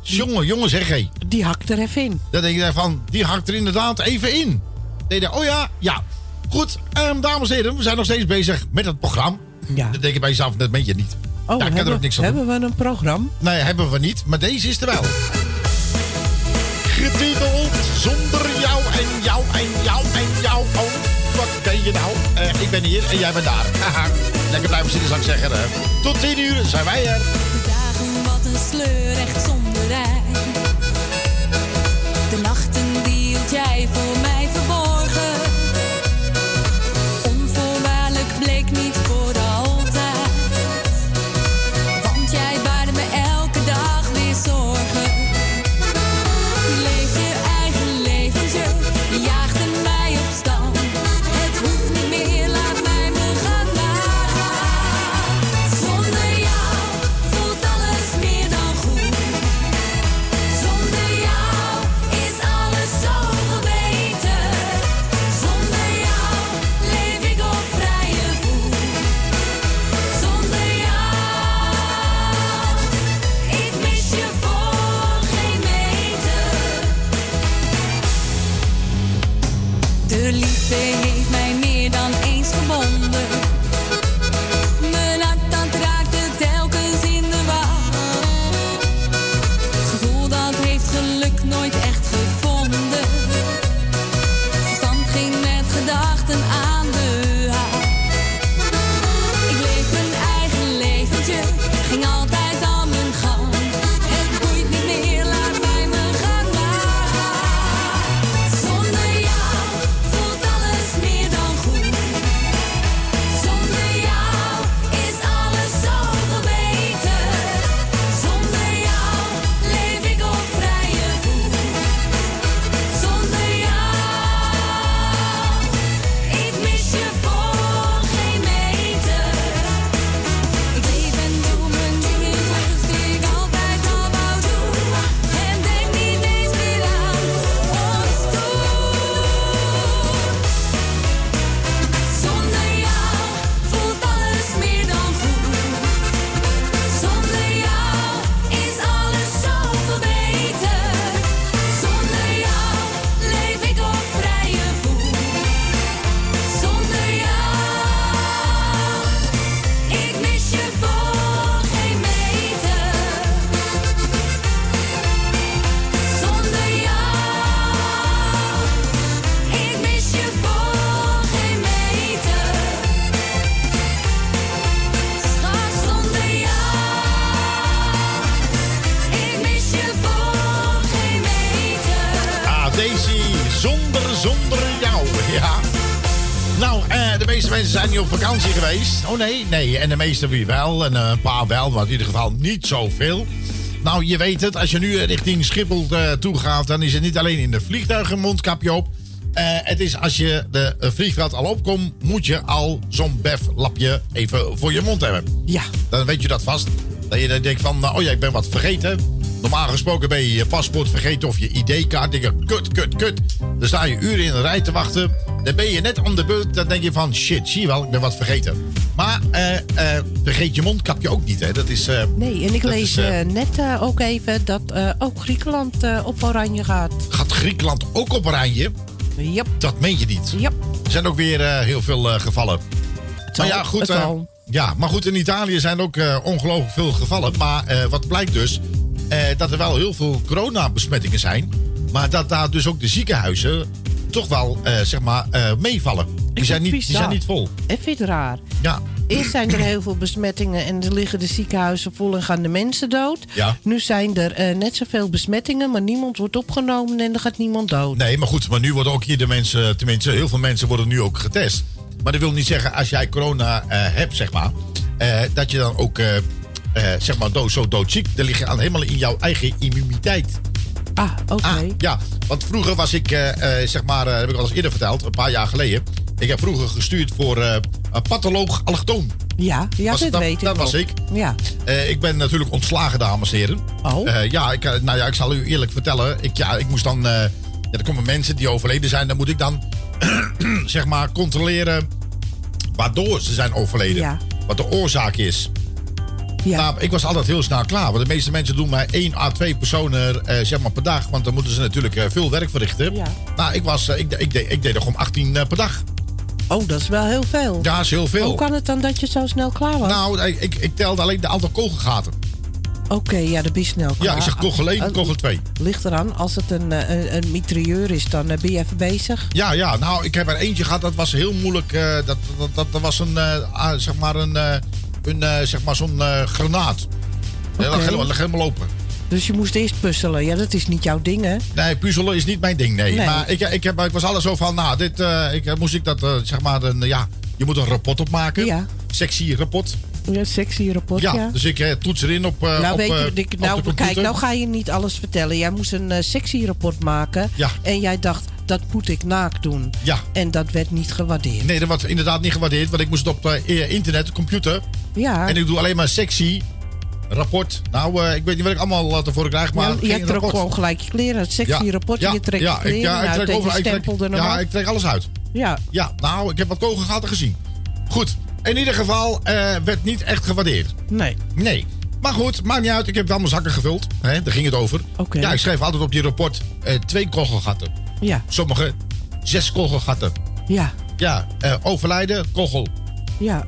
jongen, jongen zeg hé. Die hakt er even in. Dan denk je van, die hakt er inderdaad even in. Dan denk je, oh ja, ja. Goed, ehm, dames en heren, we zijn nog steeds bezig met het programma. Ja. Dat denk je bij jezelf, dat meen je niet. Oh, Daar kan er hebben, ook niks aan doen. hebben we een programma? Nee, hebben we niet, maar deze is er wel. Getiteld zonder jou en jou en jou en jou. Oh, wat ben je nou? Eh, ik ben hier en jij bent daar. Haha. Lekker blijven zitten, zou ik zeggen. Tot 10 uur zijn wij er. De dagen wat een sleur, echt zonder rij. De nachten die jij voor mij verborgen. Eh, de meeste mensen zijn niet op vakantie geweest. Oh nee, nee. En de meeste wie wel. En eh, een paar wel, maar in ieder geval niet zoveel. Nou, je weet het. Als je nu richting Schiphol eh, toe gaat, dan is het niet alleen in de vliegtuig een mondkapje op. Het is als je de vliegveld al opkomt, moet je al zo'n beflapje even voor je mond hebben. Ja. Dan weet je dat vast. Dat je dan denkt van, nou, oh ja, ik ben wat vergeten. Normaal gesproken ben je je paspoort vergeten of je ID-kaart. denk je, kut, kut, kut. Dan sta je uren in de rij te wachten. Dan ben je net om de beurt. Dan denk je van, shit, zie je wel, ik ben wat vergeten. Maar eh, eh, vergeet je mondkapje ook niet, hè. Dat is... eh, Nee, en ik lees is, net ook even dat ook Griekenland op oranje gaat. Gaat Griekenland ook op oranje? Yep. Dat meen je niet. Yep. Er zijn ook weer heel veel gevallen. Maar ja, goed. ja, maar goed, in Italië zijn ook ongelooflijk veel gevallen. Maar wat blijkt dus, dat er wel heel veel coronabesmettingen zijn. Maar dat daar dus ook de ziekenhuizen toch wel, eh, zeg maar, eh, meevallen. Die zijn, niet, die zijn niet vol. En vind het raar? Ja. Eerst zijn er heel veel besmettingen en er liggen de ziekenhuizen vol en gaan de mensen dood. Ja. Nu zijn er eh, net zoveel besmettingen, maar niemand wordt opgenomen en er gaat niemand dood. Nee, maar goed, maar nu worden ook hier de mensen, tenminste, heel veel mensen worden nu ook getest. Maar dat wil niet zeggen, als jij corona hebt, zeg maar, dat je dan ook, zeg maar, dood, zo doodziek. Dan lig je al helemaal in jouw eigen immuniteit. Ah, oké. Ja, want vroeger was ik, eh, eh, zeg maar, eh, heb ik al eens eerder verteld, een paar jaar geleden. Ik heb vroeger gestuurd voor eh, een patholoog allochtoon. Ja, ja Was- dat, dat- weet ik dat was ik. Ja. Ik ben natuurlijk ontslagen, dames en heren. Oh. ja, ik, nou ja, ik zal u eerlijk vertellen. Ik, ja, ik moest dan. ja, er komen mensen die overleden zijn. Dan moet ik dan. zeg maar controleren. waardoor ze zijn overleden. Ja. Wat de oorzaak is. Nou, ik was altijd heel snel klaar. Want de meeste mensen doen maar één à twee personen eh, zeg maar per dag. Want dan moeten ze natuurlijk eh, veel werk verrichten. Ja. Nou, ik, was, eh, ik, ik, deed, ik deed er gewoon 18 eh, per dag. Oh, dat is wel heel veel. Ja, dat is heel veel. Hoe kan het dan dat je zo snel klaar was? Nou, ik, ik, ik telde alleen de aantal kogelgaten. Oké, ja, dan ben je snel klaar. Ja, ik zeg kogel 1, Ah, kogel 2. Ligt eraan, als het een, een, een mitrailleur is, dan ben je even bezig. Ja, ja, nou, ik heb er eentje gehad, dat was heel moeilijk. dat, dat, dat, dat was een, ah, zeg maar, een, een eh, zeg maar, zo'n eh, granaat. Lag helemaal, helemaal open. Dus je moest eerst puzzelen. Ja, dat is niet jouw ding, hè? Nee, puzzelen is niet mijn ding, nee. Nee. Maar ik, ik, heb, ik was altijd zo van, nou, dit, eh, ik, moest ik dat, zeg maar, een, ja, je moet een rapport opmaken. Ja. Sexy rapport. Ja, sexy rapport, ja. Ja, dus ik eh, toets erin op, nou, op, weet je, ik, nou, kijk, nou ga je niet alles vertellen. Jij moest een sexy rapport maken. Ja. En jij dacht, dat moet ik naakt doen. Ja. En dat werd niet gewaardeerd. Nee, dat wordt inderdaad niet gewaardeerd, want ik moest het op eh, internet, computer. Ja. En ik doe alleen maar sexy rapport. Nou, eh, ik weet niet wat ik allemaal tevoren krijg, maar Ja, je er ook gewoon gelijk je kleren. Het sexy rapport, je trekt ja, kleren ik, ja, ik trek over, ik trek- Ja, ik trek alles uit. Ja. Ja, nou, ik heb wat kogelgaten gezien. Goed, in ieder geval eh, werd niet echt gewaardeerd. Nee. Nee. Maar goed, maakt niet uit. Ik heb wel mijn zakken gevuld. Hè, daar ging het over. Oké. Ja, ik schreef altijd op die rapport eh, twee kogelgaten. Ja. Sommige zes kogelgatten. Ja, Ja, eh, overlijden, kogel. ja.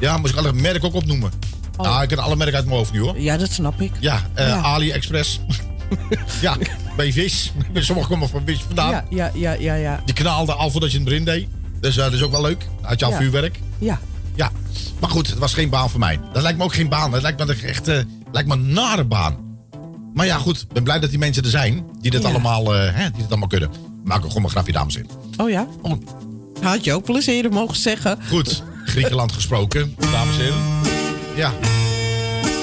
Ja, moest ik alle merken ook opnoemen. Oh. Nou, ik ken alle merken uit mijn hoofd nu hoor. Ja, dat snap ik. Ja, eh, Ja. AliExpress. ja, bij vis. Sommige komen van vis vandaan. Ja, ja, ja, ja, ja. Die knaalde al voordat je het erin deed. Dus eh, dat is ook wel leuk. Had je al Ja. vuurwerk. Ja. Ja, maar goed, het was geen baan voor mij. Dat lijkt me ook geen baan. Dat lijkt me echt eh, lijkt me een nare baan. Maar ja, goed. Ik ben blij dat die mensen er zijn. Die dit, Ja. allemaal, eh, hè, die dit allemaal kunnen. Maak ook gewoon een grapje, dames en. Oh ja? Had je ook wel eens eerder mogen zeggen. Goed, Griekenland gesproken, dames en heren. Ja,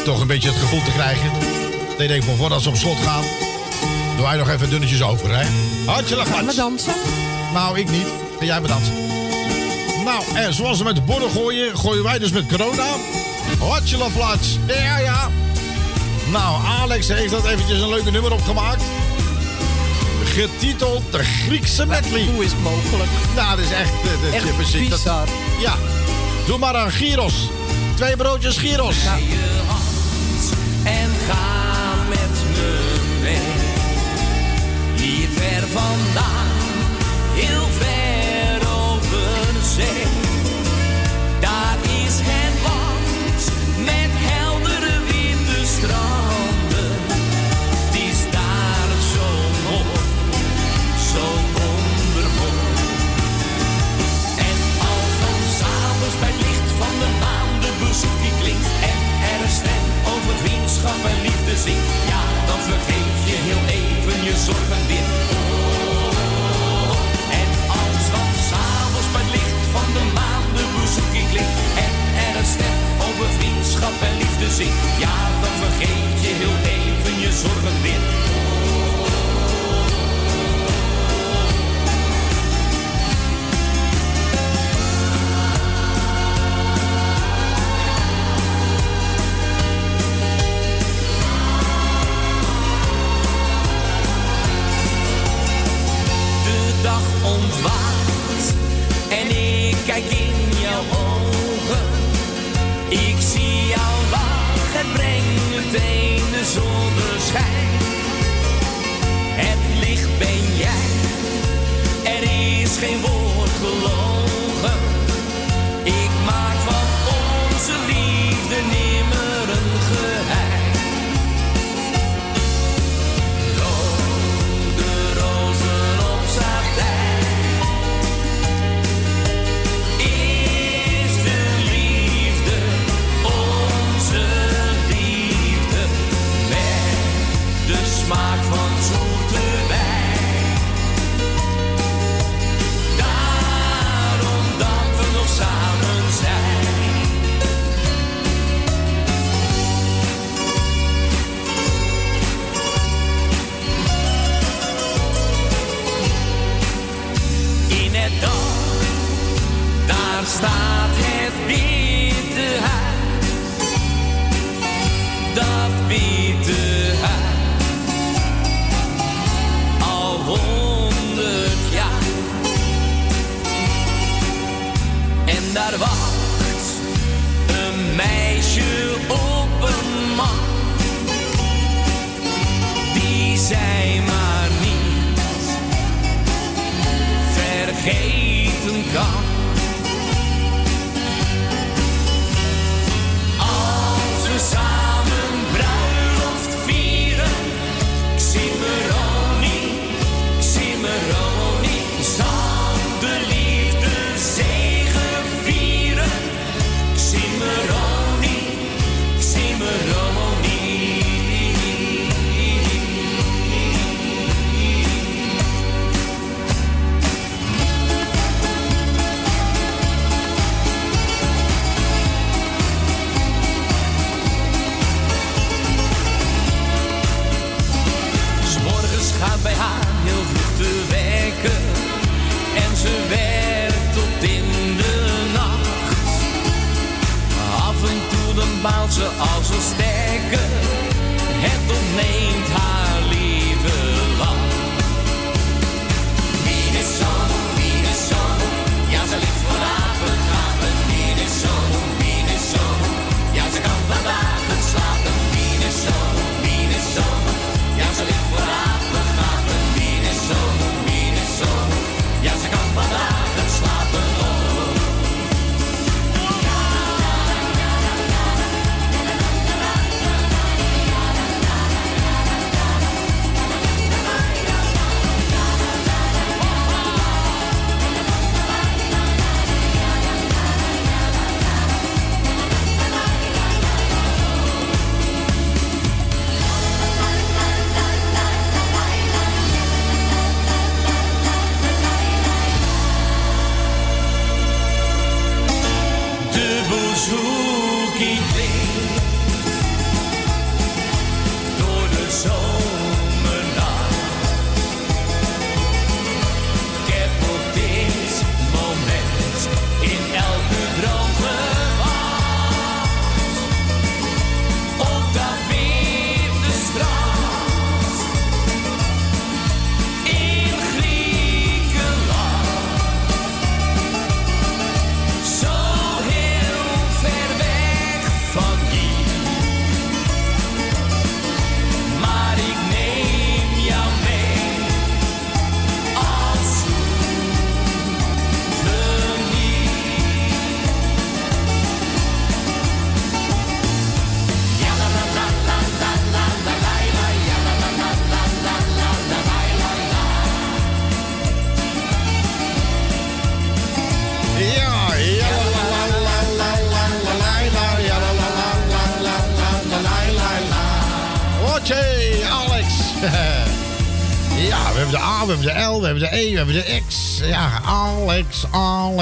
toch een beetje het gevoel te krijgen. Nee, denk van voordat ze op slot gaan, doe hij nog even dunnetjes over, hè? Hartje Gaan we dansen? Nou, ik niet. Ga jij maar dansen. Nou, en zoals ze met de borden gooien, gooien wij dus met corona. Hartje. Ja, ja. Nou, Alex heeft dat eventjes een leuke nummer opgemaakt. Getiteld De Griekse Medley. Hoe is het mogelijk? Nou, dat is echt... dat Echt je precies- dat- ja. Doe maar een gyros. Twee broodjes gyros. je hand en ga met me mee. Hier ver vandaan, heel ver over zee. Vriendschap en liefde zingt, ja, dan vergeet je heel even je zorgen weer. En als dan s'avonds bij het licht van de maan de die klinkt en er een stem over vriendschap en liefde zingt, ja, dan vergeet je heel even je zorgen weer. Kijk in jouw ogen. Ik zie jou het brengt meteen de zonneschijn. Het licht ben jij, er is geen woord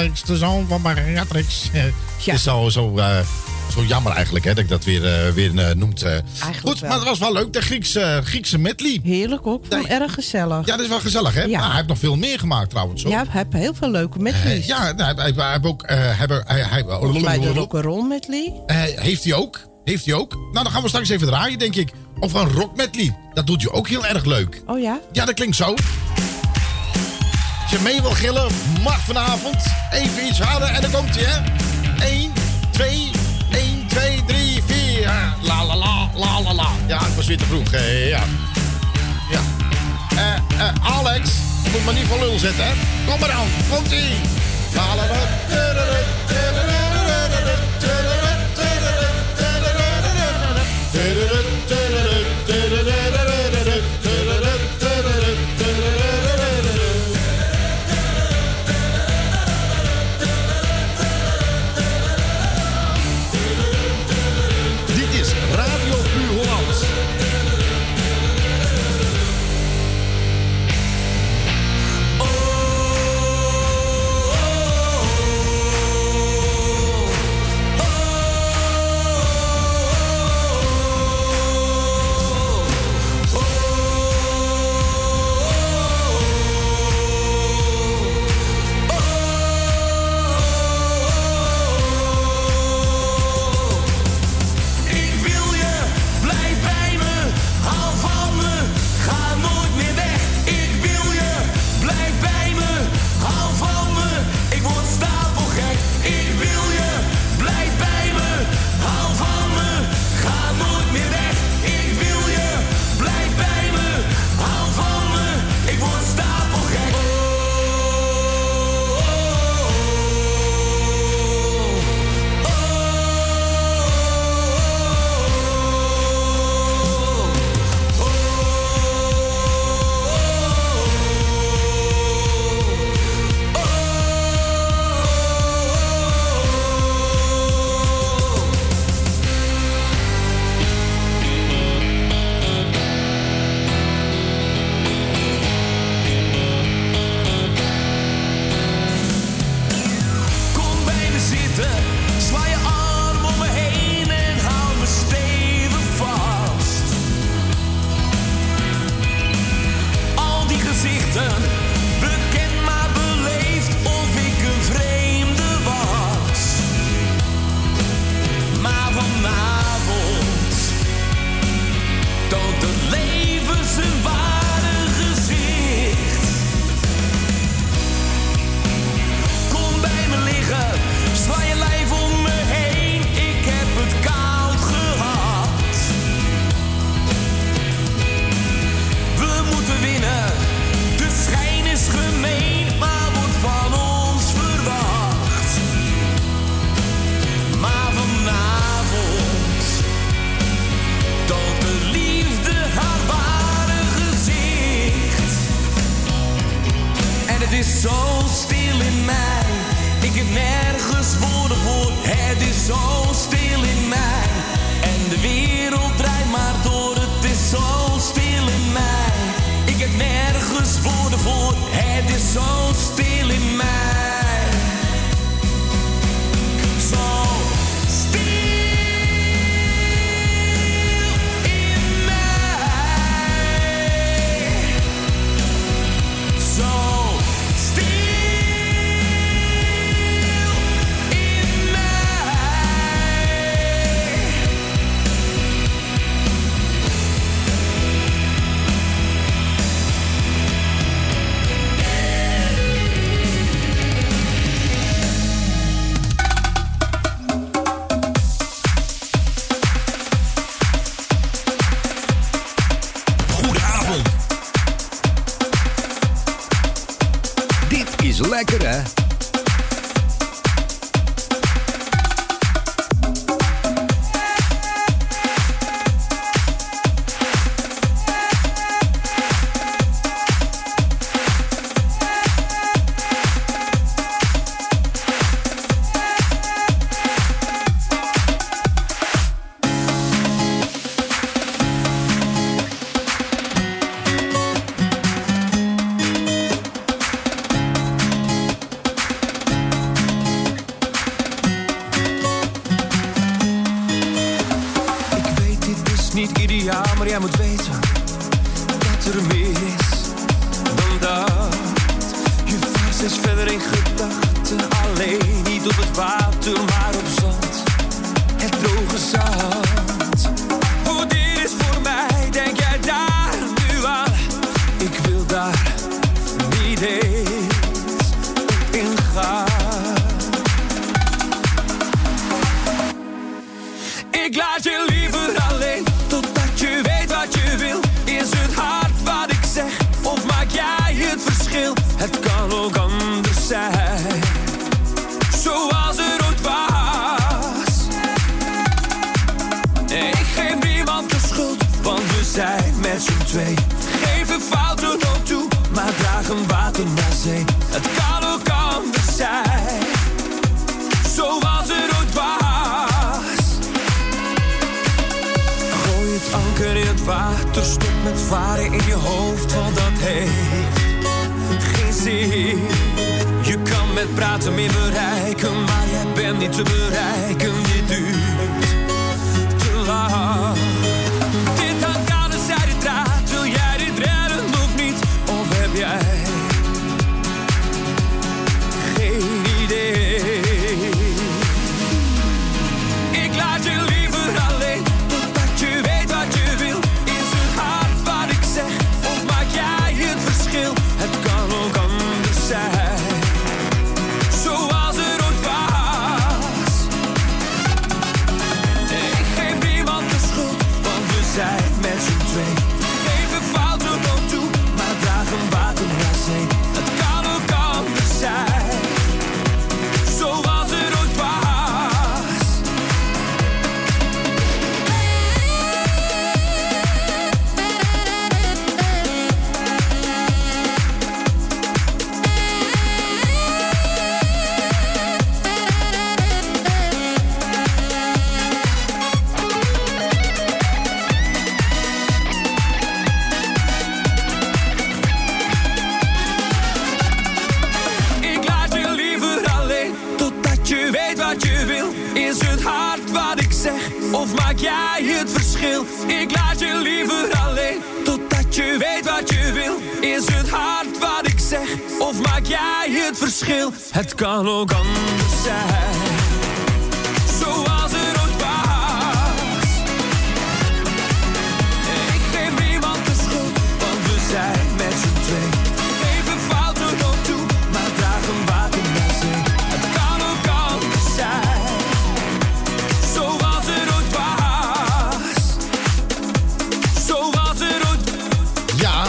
Alex, de zoon van Beatrix. Ja. is zo, zo, eh, zo jammer eigenlijk hè, dat ik dat weer, eh, weer eh, noemt. Goed, wel. maar het was wel leuk, de Griekse, Griekse medley. Heerlijk ook, vond ik erg gezellig. Ja, dat is wel gezellig hè. Ja. Maar hij heeft nog veel meer gemaakt trouwens. Hoor. Ja, hij heeft heel veel leuke medleys. ja, nou, hij, hij, hij heeft ook... hebben- hij, hij, Volgens mij de rock'n'roll medley. Heeft hij ook? Heeft hij ook? Nou, dan gaan we straks even draaien, denk ik. Of een rock medley. Dat doet je ook heel erg leuk. Oh ja? Ja, dat klinkt zo. Als je mee wil gillen, mag vanavond. Even iets harder en dan komt hij, hè. 1, 2, 1, 2, 3, 4. La la la, la la la. Ja, ik was weer te vroeg. ja. Ja. Eh, eh, Alex, moet me niet voor lul zetten, hè. Kom maar aan, komt ie.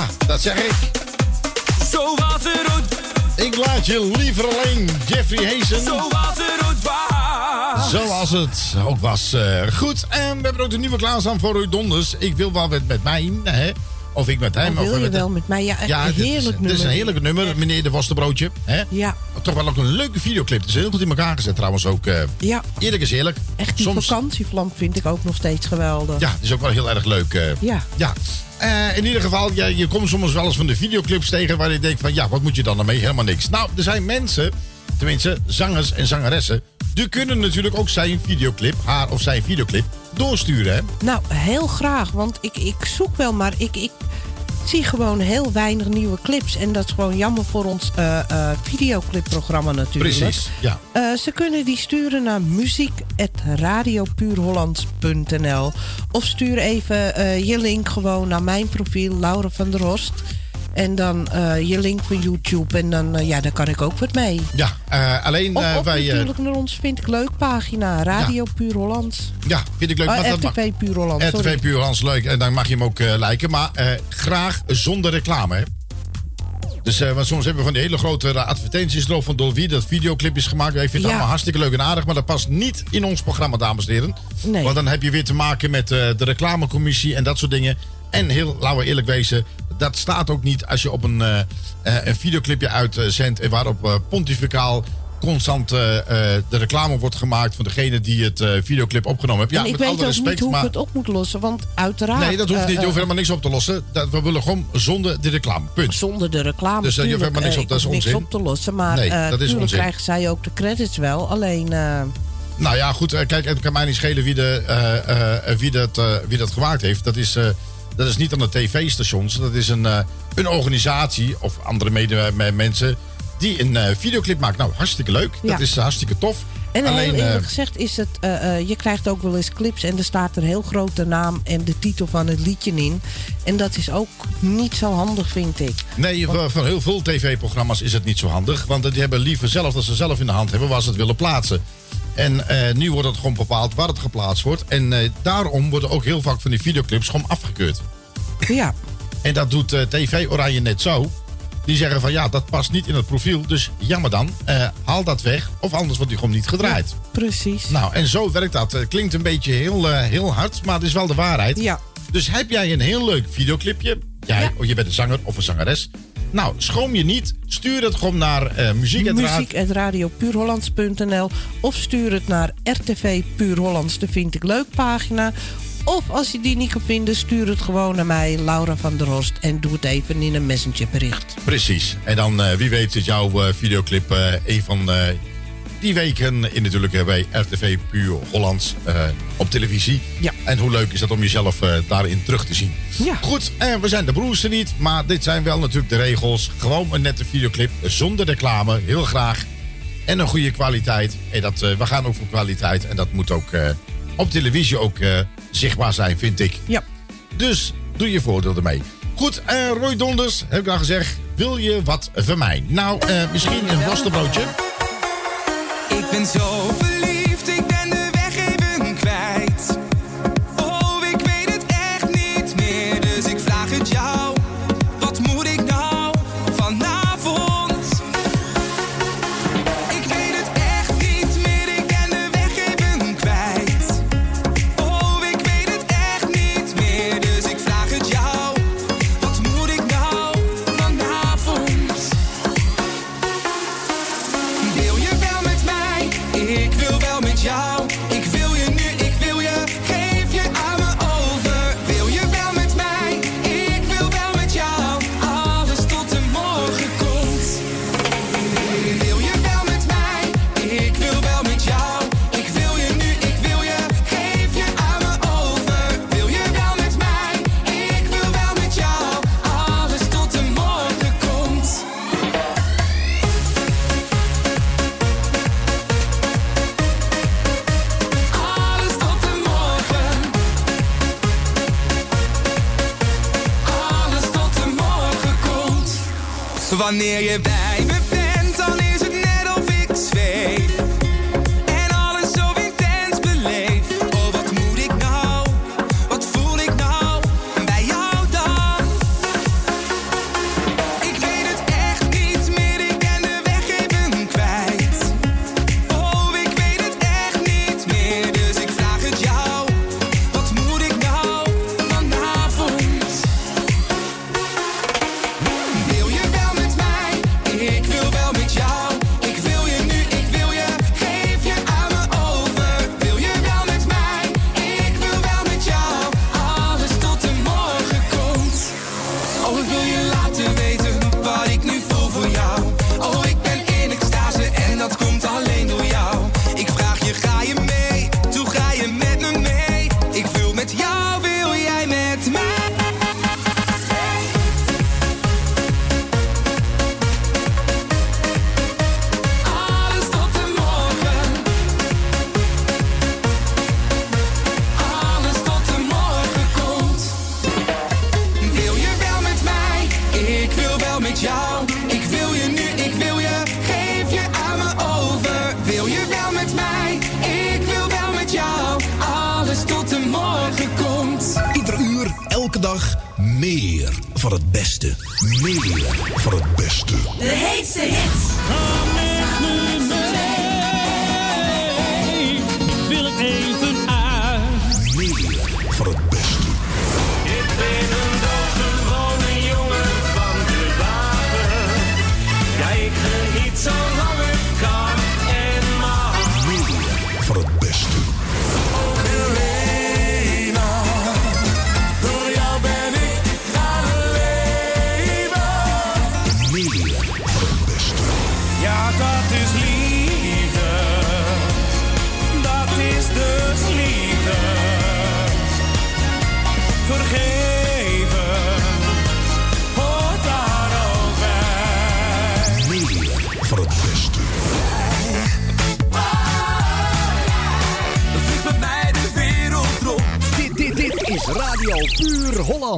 Ja, dat zeg ik. zoals het ooit, Ik laat je liever alleen, Jeffrey Hazen. zoals het ooit was. Zoals het ook was. Eh, goed, en we hebben ook de nieuwe klaarstaan voor u donders. Ik wil wel met, met mij, hè? Of ik met hem. Oh, of wil je met wel met mij? Ja, echt een dit is- heerlijk Dit is een nummer. heerlijk nummer, meneer de Worstenbroodje. Hè? Ja. Toch wel ook een leuke videoclip. Het is heel goed in elkaar gezet trouwens ook. eh Ja. Eerlijk is eerlijk. Echt die Soms, vakantievlam vind ik ook nog steeds geweldig. ja, het is ook wel heel erg leuk. eh. Ja. ja. Eh, in ieder geval, ja, je komt soms wel eens van de videoclips tegen waar je denkt van ja, wat moet je dan ermee? Helemaal niks. Nou, er zijn mensen, tenminste zangers en zangeressen, die kunnen natuurlijk ook zijn videoclip, haar of zijn videoclip, doorsturen. Hè? Nou, heel graag. Want ik, ik zoek wel, maar ik, ik zie gewoon heel weinig nieuwe clips. En dat is gewoon jammer voor ons eh, eh, videoclipprogramma natuurlijk. Precies, ja. Eh, ze kunnen die sturen naar muziek.radiopuurhollands.nl Of stuur even je link gewoon naar mijn profiel, Laura van der Horst. En dan eh, je link van YouTube. En dan, eh, ja, daar kan ik ook wat mee. Ja, eh, alleen Of, of wij. natuurlijk naar ons Vind ik Leuk pagina. Radio Puur Hollands. ja, vind ik leuk. Oh, RTV Puur Hollands, sorry. RTV Puur Hans leuk. En dan mag je hem ook liken. Maar graag zonder reclame. Hè? Dus, want soms hebben we van die hele grote advertenties erop van door wie dat videoclip is gemaakt. Ik vind het Ja. allemaal hartstikke leuk en aardig, maar dat past niet in ons programma, dames en heren. Nee. Want dan heb je weer te maken met de reclamecommissie en dat soort dingen. En heel, laten we eerlijk wezen, dat staat ook niet als je op een, eh, eh, een videoclipje uitzendt en waarop eh, pontificaal constant eh, eh, de reclame wordt gemaakt van degene die het eh, videoclip opgenomen heeft. Ja, en ik met weet alle respect, niet hoe maar... ik het op moet lossen, want uiteraard... Nee, dat hoeft eh, niet. Je eh, hoeft helemaal niks op te lossen. Dat, we willen gewoon zonder de reclame. Punt. Zonder de reclame. Dus, eh, je hoeft helemaal niks eh, op, dat is onzin. niks op te lossen, maar Nee, eh, dat is tuurlijk onzin. krijgen zij ook de credits wel. Alleen, eh, Nou ja, goed. eh, Kijk, het kan mij niet schelen wie, de, eh, eh, wie, dat, eh, wie dat gemaakt heeft. Dat is, eh, dat is niet aan de tv-stations. Dat is een, eh, een organisatie of andere mede me- mensen die een eh, videoclip maakt. Nou, hartstikke leuk. Ja. Dat is hartstikke tof. en Alleen, heel eh, eerlijk gezegd is het... eh, eh, je krijgt ook wel eens clips en er staat er heel grote naam en de titel van het liedje in. En dat is ook niet zo handig, vind ik. Nee, voor heel veel tv-programma's is het niet zo handig. Want die hebben liever zelf dat ze zelf in de hand hebben waar ze het willen plaatsen. En eh, nu wordt het gewoon bepaald waar het geplaatst wordt. En eh, daarom worden ook heel vaak van die videoclips gewoon afgekeurd. Ja. En dat doet eh, TV Oranje net zo. Die zeggen van ja, dat past niet in het profiel. Dus jammer dan, haal dat weg. Of anders wordt die gewoon niet gedraaid. Precies. Nou, en zo werkt dat. Het klinkt een beetje heel, heel hard, maar het is wel de waarheid. Ja. Dus heb jij een heel leuk videoclipje? Jij, of je bent een zanger of een zangeres. Nou, schroom je niet. Stuur het gewoon naar eh muziek en raad- muziek.radiopuurhollands.nl of stuur het naar RTV Puur Hollands, de Vind ik Leuk pagina. Of als je die niet kan vinden, stuur het gewoon naar mij, Laura van der Rost. En doe het even in een messengerbericht. Precies. En dan, eh, wie weet, is jouw eh, videoclip een van die weken in natuurlijk eh, bij RTV Puur Hollands eh, op televisie. Ja. En hoe leuk is dat om jezelf eh, daarin terug te zien. Ja. Goed, eh, we zijn de broers er niet, maar dit zijn wel natuurlijk de regels. Gewoon een nette videoclip zonder reclame, heel graag. En een goede kwaliteit. En dat, we gaan ook voor kwaliteit. En dat moet ook op televisie ook zichtbaar zijn, vind ik. Ja. Dus doe je voordeel ermee. Goed, Roy Donders, heb ik al gezegd. Wil je wat van mij? Nou, misschien een worstenbroodje. Ben zo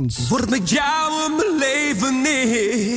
Word Wordt met jou een nee.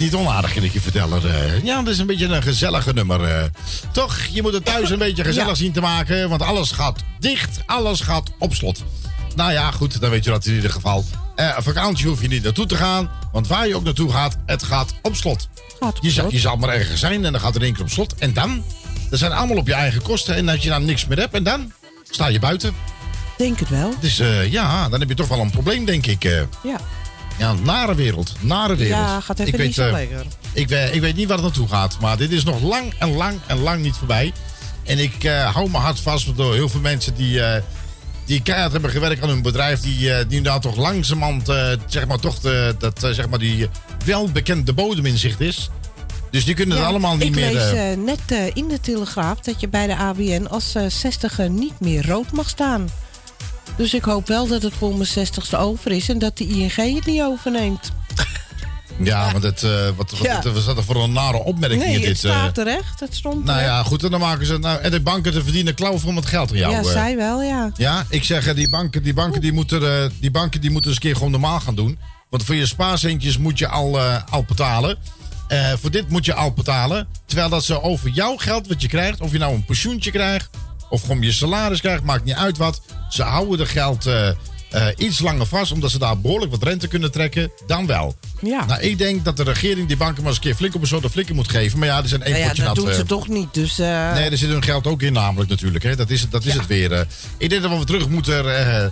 niet onaardig, kan ik je vertellen. Uh, ja, dat is een beetje een gezellige nummer. Eh. Toch, je moet het thuis een beetje gezellig zien te maken. Want alles gaat dicht, alles gaat op slot. Nou ja, goed, dan weet je dat in ieder geval. Uh, vakantie hoef je niet naartoe te gaan. Want waar je ook naartoe gaat, het gaat op slot. Gaat je, zal, je zal maar ergens zijn en dan gaat er één keer op slot. En dan? Dat zijn allemaal op je eigen kosten. En als je dan niks meer hebt, en dan sta je buiten. Denk het wel. Dus ja, dan heb je toch wel een probleem, denk ik. Ja. Ja, nare wereld. Nare wereld. Ja, gaat even ik niet zo eh, lekker. Ik weet, ik weet niet waar het naartoe gaat. Maar dit is nog lang en lang en lang niet voorbij. En ik eh, hou mijn hart vast door heel veel mensen die, eh, die keihard hebben gewerkt aan hun bedrijf. Die, uh, die inderdaad toch langzamerhand, zeg maar, toch dat, zeg maar, die welbekende bodem in zicht is. Dus die kunnen het allemaal niet meer... Ik lees net in de Telegraaf dat je bij de ABN als zestiger niet meer rood mag staan. Dus ik hoop wel dat het voor mijn 60ste over is en dat de ING het niet overneemt. ja, want het, eh, wat, wat, Ja. wat was dat voor een nare opmerking nee, in het dit... eh, staat terecht. Het stond nou ja, goed, en dan maken ze... Nou, en de banken te verdienen klauwen met geld aan jou. ja, zij wel, ja. Ja, ik zeg, eh, die banken, die banken, die moeten, die banken die moeten eens een keer gewoon normaal gaan doen. Want voor je spaarcentjes moet je al, al betalen. Voor dit moet je al betalen. Terwijl dat ze over jouw geld wat je krijgt, of je nou een pensioentje krijgt, of gewoon je salaris krijgt, maakt niet uit wat. Ze houden de geld eh, eh, iets langer vast, omdat ze daar behoorlijk wat rente kunnen trekken, dan wel. Ja. Nou, ik denk dat de regering die banken maar eens een keer flink op een soort de flikker moet geven. Maar ja, er zijn één Nou ja, potje dat nat, doen eh, ze toch niet. Dus, eh, Nee, er zit hun geld ook in namelijk natuurlijk. Hè. Dat is, het- dat is het weer. eh. Ik denk dat we terug moeten eh, eh,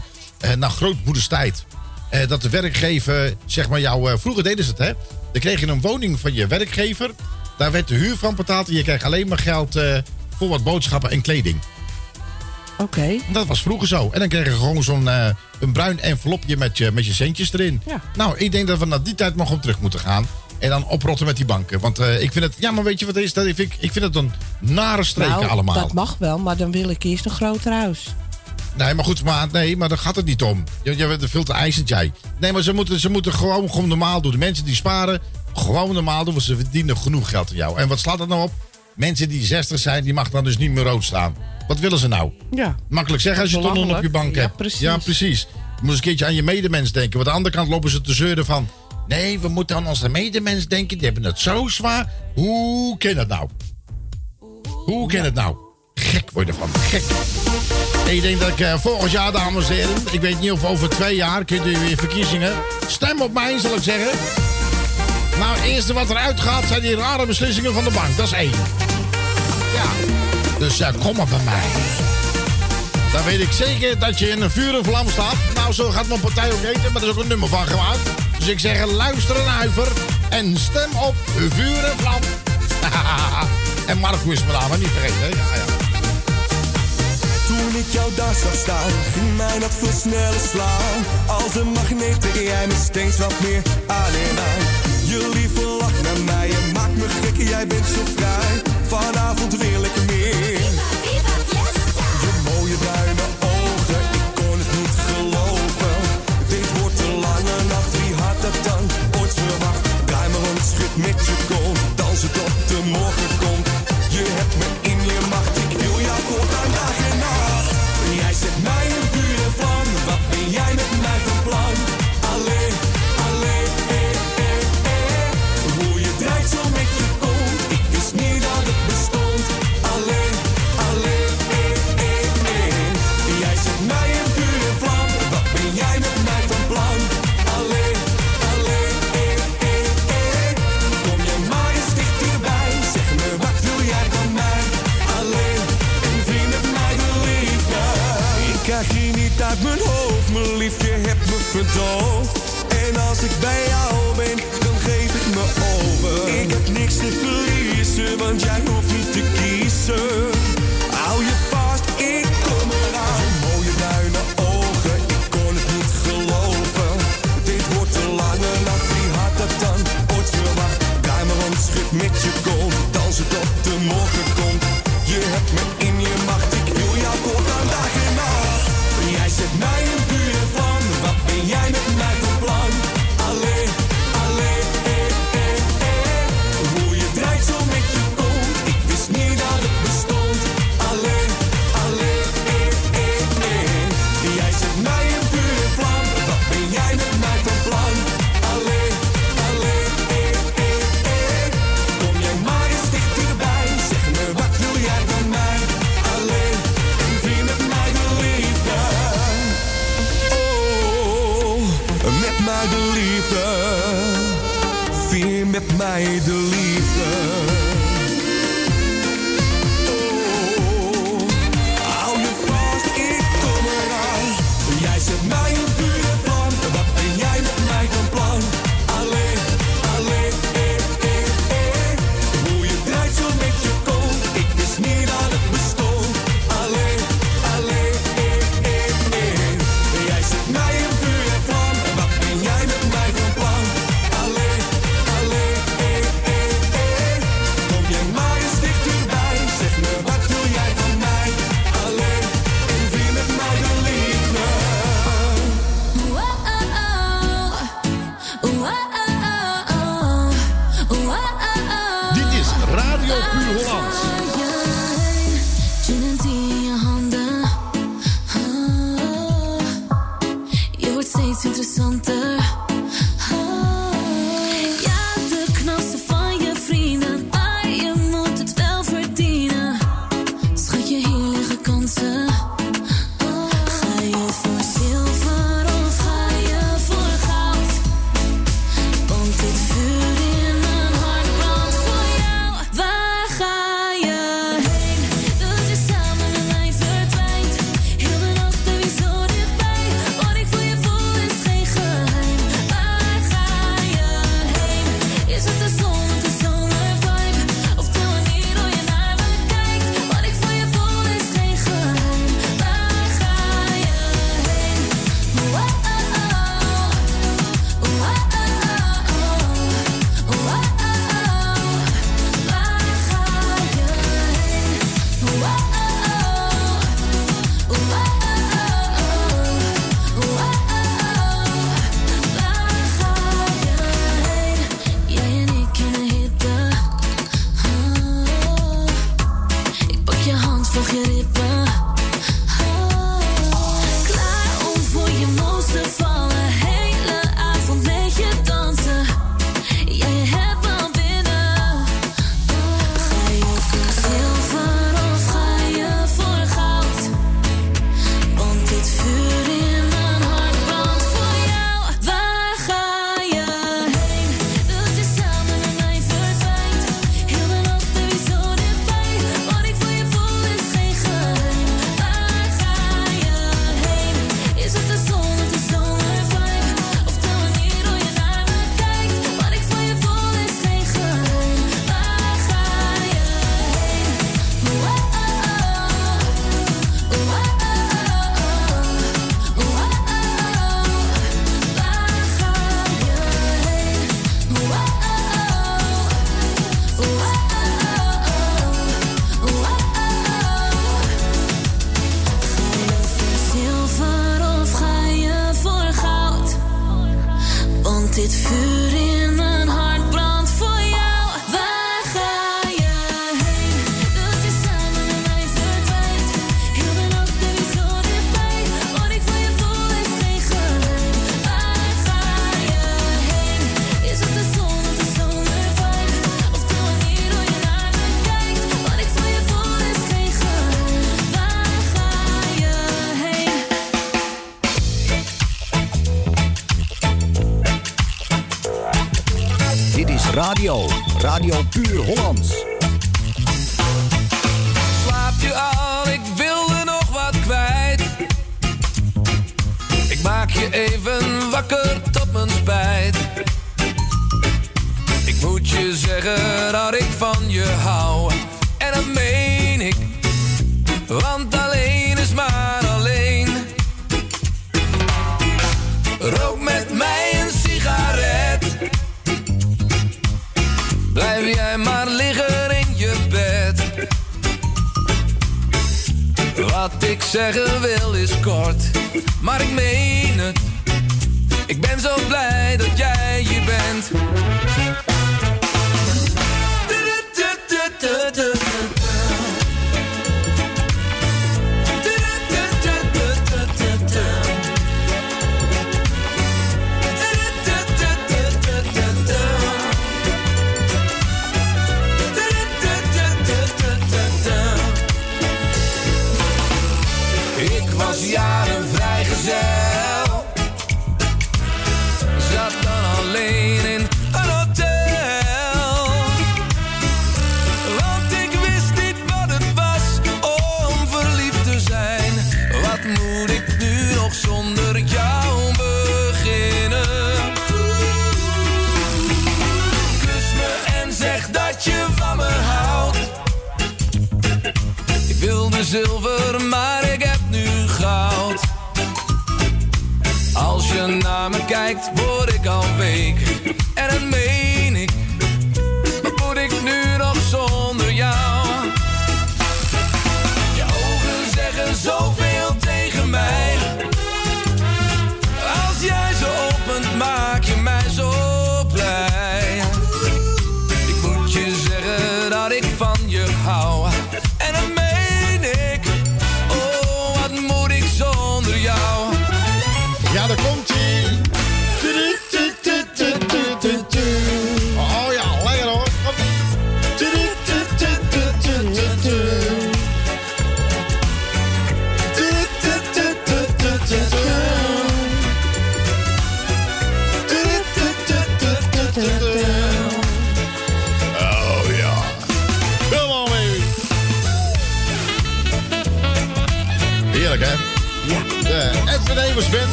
naar grootmoederstijd. Eh, dat de werkgever, zeg maar jou... eh, vroeger deden ze het, hè. Dan kreeg je een woning van je werkgever. Daar werd de huur van betaald. En je kreeg alleen maar geld eh, voor wat boodschappen en kleding. Oké. Dat was vroeger zo. En dan kreeg je gewoon zo'n eh, een bruin envelopje met je, met je centjes erin. Ja. Nou, ik denk dat we naar die tijd nog op terug moeten gaan. En dan oprotten met die banken. Want eh, ik vind het... Ja, maar weet je wat is? Dat ik, vind, ik vind het een nare streken nou, allemaal. dat mag wel, maar dan wil ik eerst een groter huis. Nee, maar goed, maar, nee, maar daar gaat het niet om. Je, je bent veel te eisend, jij. Nee, maar ze moeten, ze moeten gewoon, gewoon normaal doen. De mensen die sparen, gewoon normaal doen, want ze verdienen genoeg geld aan jou. En wat slaat dat nou op? Mensen die 60 zijn, die mag dan dus niet meer rood staan. Wat willen ze nou? Ja. Makkelijk zeggen als je tonnen op je bank Ja, hebt. precies. Ja, precies. Je moet eens een keertje aan je medemens denken. Want aan de andere kant lopen ze te zeuren van... Nee, we moeten aan onze medemens denken. Die hebben het zo zwaar. Hoe kan dat nou? Hoe kan het nou? Gek word je ervan. Gek. Ik denk dat ik eh, volgend jaar, dames en heren... Ik weet niet of over twee jaar kunt u weer verkiezingen. Stem op mij, zal ik zeggen. Nou, het eerste wat eruit gaat zijn die rare beslissingen van de bank. Dat is één. Ja. Dus kom maar bij mij. Dan weet ik zeker dat je in een vuur en vlam staat. Nou, zo gaat mijn partij ook heten, maar er is ook een nummer van gemaakt. Dus ik zeg, luister en huiver en stem op vuur en vlam. en Marco is naam, hè, niet vergeten. hè? Ja, ja. Toen ik jou daar zag staan, ging mijn hart veel slaan. Als een magneet trek jij me steeds wat meer aan en. Je lieve lach naar mij, je maakt me gek, jij bent zo vrij. Vanavond wil ik meer. Uit mijn hoofd, mijn liefje hebt me verdoofd. En als ik bij jou ben, dan geef ik me over. Ik heb niks te verliezen, want jij hoeft niet te kiezen.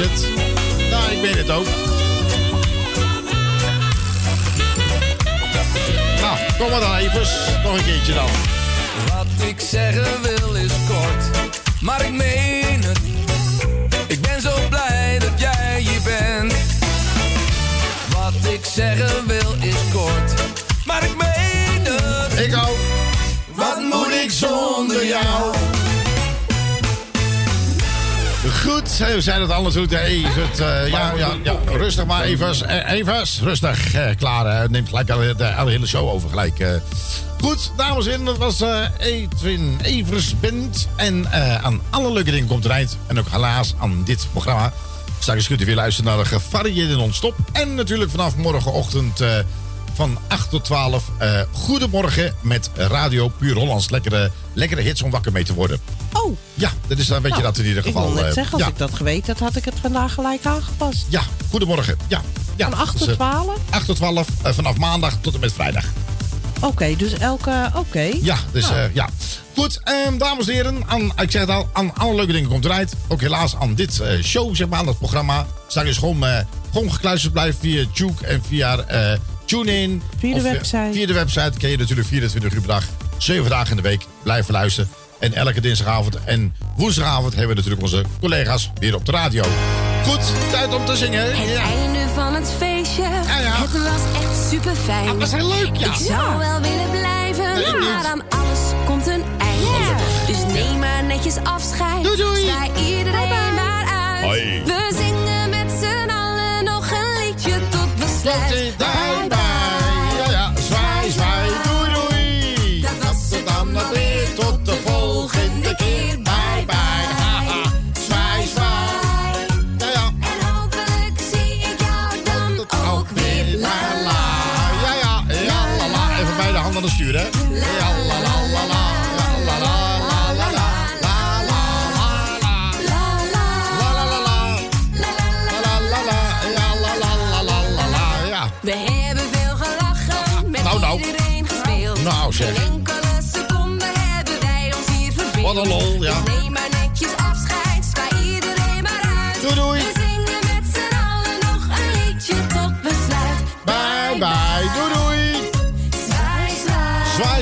Het. Nou, ik meen het ook. Nou, kom maar dan Evers. Nog een keertje dan. Wat ik zeggen wil is kort, maar ik meen het. Ik ben zo blij dat jij hier bent. Wat ik zeggen wil is kort, maar ik meen het. Ik ook. Wat moet ik zonder jou? Goed, we zijn het alles goed. Hey, het, eh, ja, ja, ja, rustig maar, Evers. Eh, Evers, rustig. Eh, klaar, neemt gelijk de, alle hele show over gelijk. Goed, dames en heren, dat was Edwin Evers Band. En aan alle leuke dingen komt er eind. En ook helaas aan dit programma. Straks kunt u weer luisteren naar de gevarieerde non-stop. En natuurlijk vanaf morgenochtend van 8 tot 12. eh, goedemorgen met Radio Puur Hollands. Lekkere, lekkere hits om wakker mee te worden. Oh. Ja, dat is dan weet je Nou, dat in ieder geval. Ik wil net eh, zeggen, als ja. ik dat geweten had, had ik het vandaag gelijk aangepast. Ja, goedemorgen. Ja, ja. Van 8 tot Dus, eh, 12? 8 tot 12, eh, vanaf maandag tot en met vrijdag. Oké, dus elke... Oké. Ja, dus Nou, eh, ja. Goed, ehm, dames en heren, aan, ik zeg het al, aan alle leuke dingen komt eruit. Ook helaas aan dit eh, show, zeg maar, aan dat programma. Straks is gewoon, eh, gewoon gekluisterd blijven via Juke en via eh TuneIn. Via de Of, eh, website. Via de website kun je natuurlijk 24 uur per dag, 7 dagen in de week blijven luisteren. En elke dinsdagavond en woensdagavond hebben we natuurlijk onze collega's weer op de radio. Goed, tijd om te zingen. Het Ja. einde van het feestje. Het was echt super fijn. Dat was heel leuk, ja. Ik zou wel willen blijven, maar aan alles komt een einde. Dus neem maar netjes afscheid. Doei, doei. Sta iedereen maar uit. Hoi. We zingen met z'n allen nog een liedje tot besluit. La la la la la. We hebben veel gelachen, met nou, nou. iedereen gespeeld. Nou, Enkele seconde hebben wij ons hier verveeld. Wat een lol.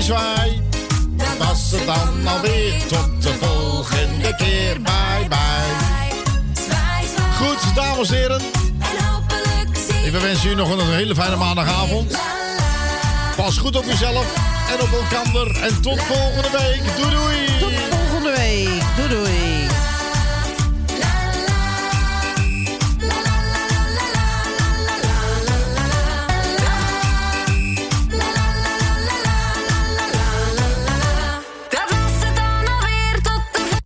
Zwaai. Was het dan alweer. Tot de volgende keer. Bye, bye. Goed, dames en heren. Ik wens u nog een hele fijne maandagavond. Pas goed op jezelf en op elkaar. En tot volgende week. Doei, doei. Tot volgende week. Doei doei.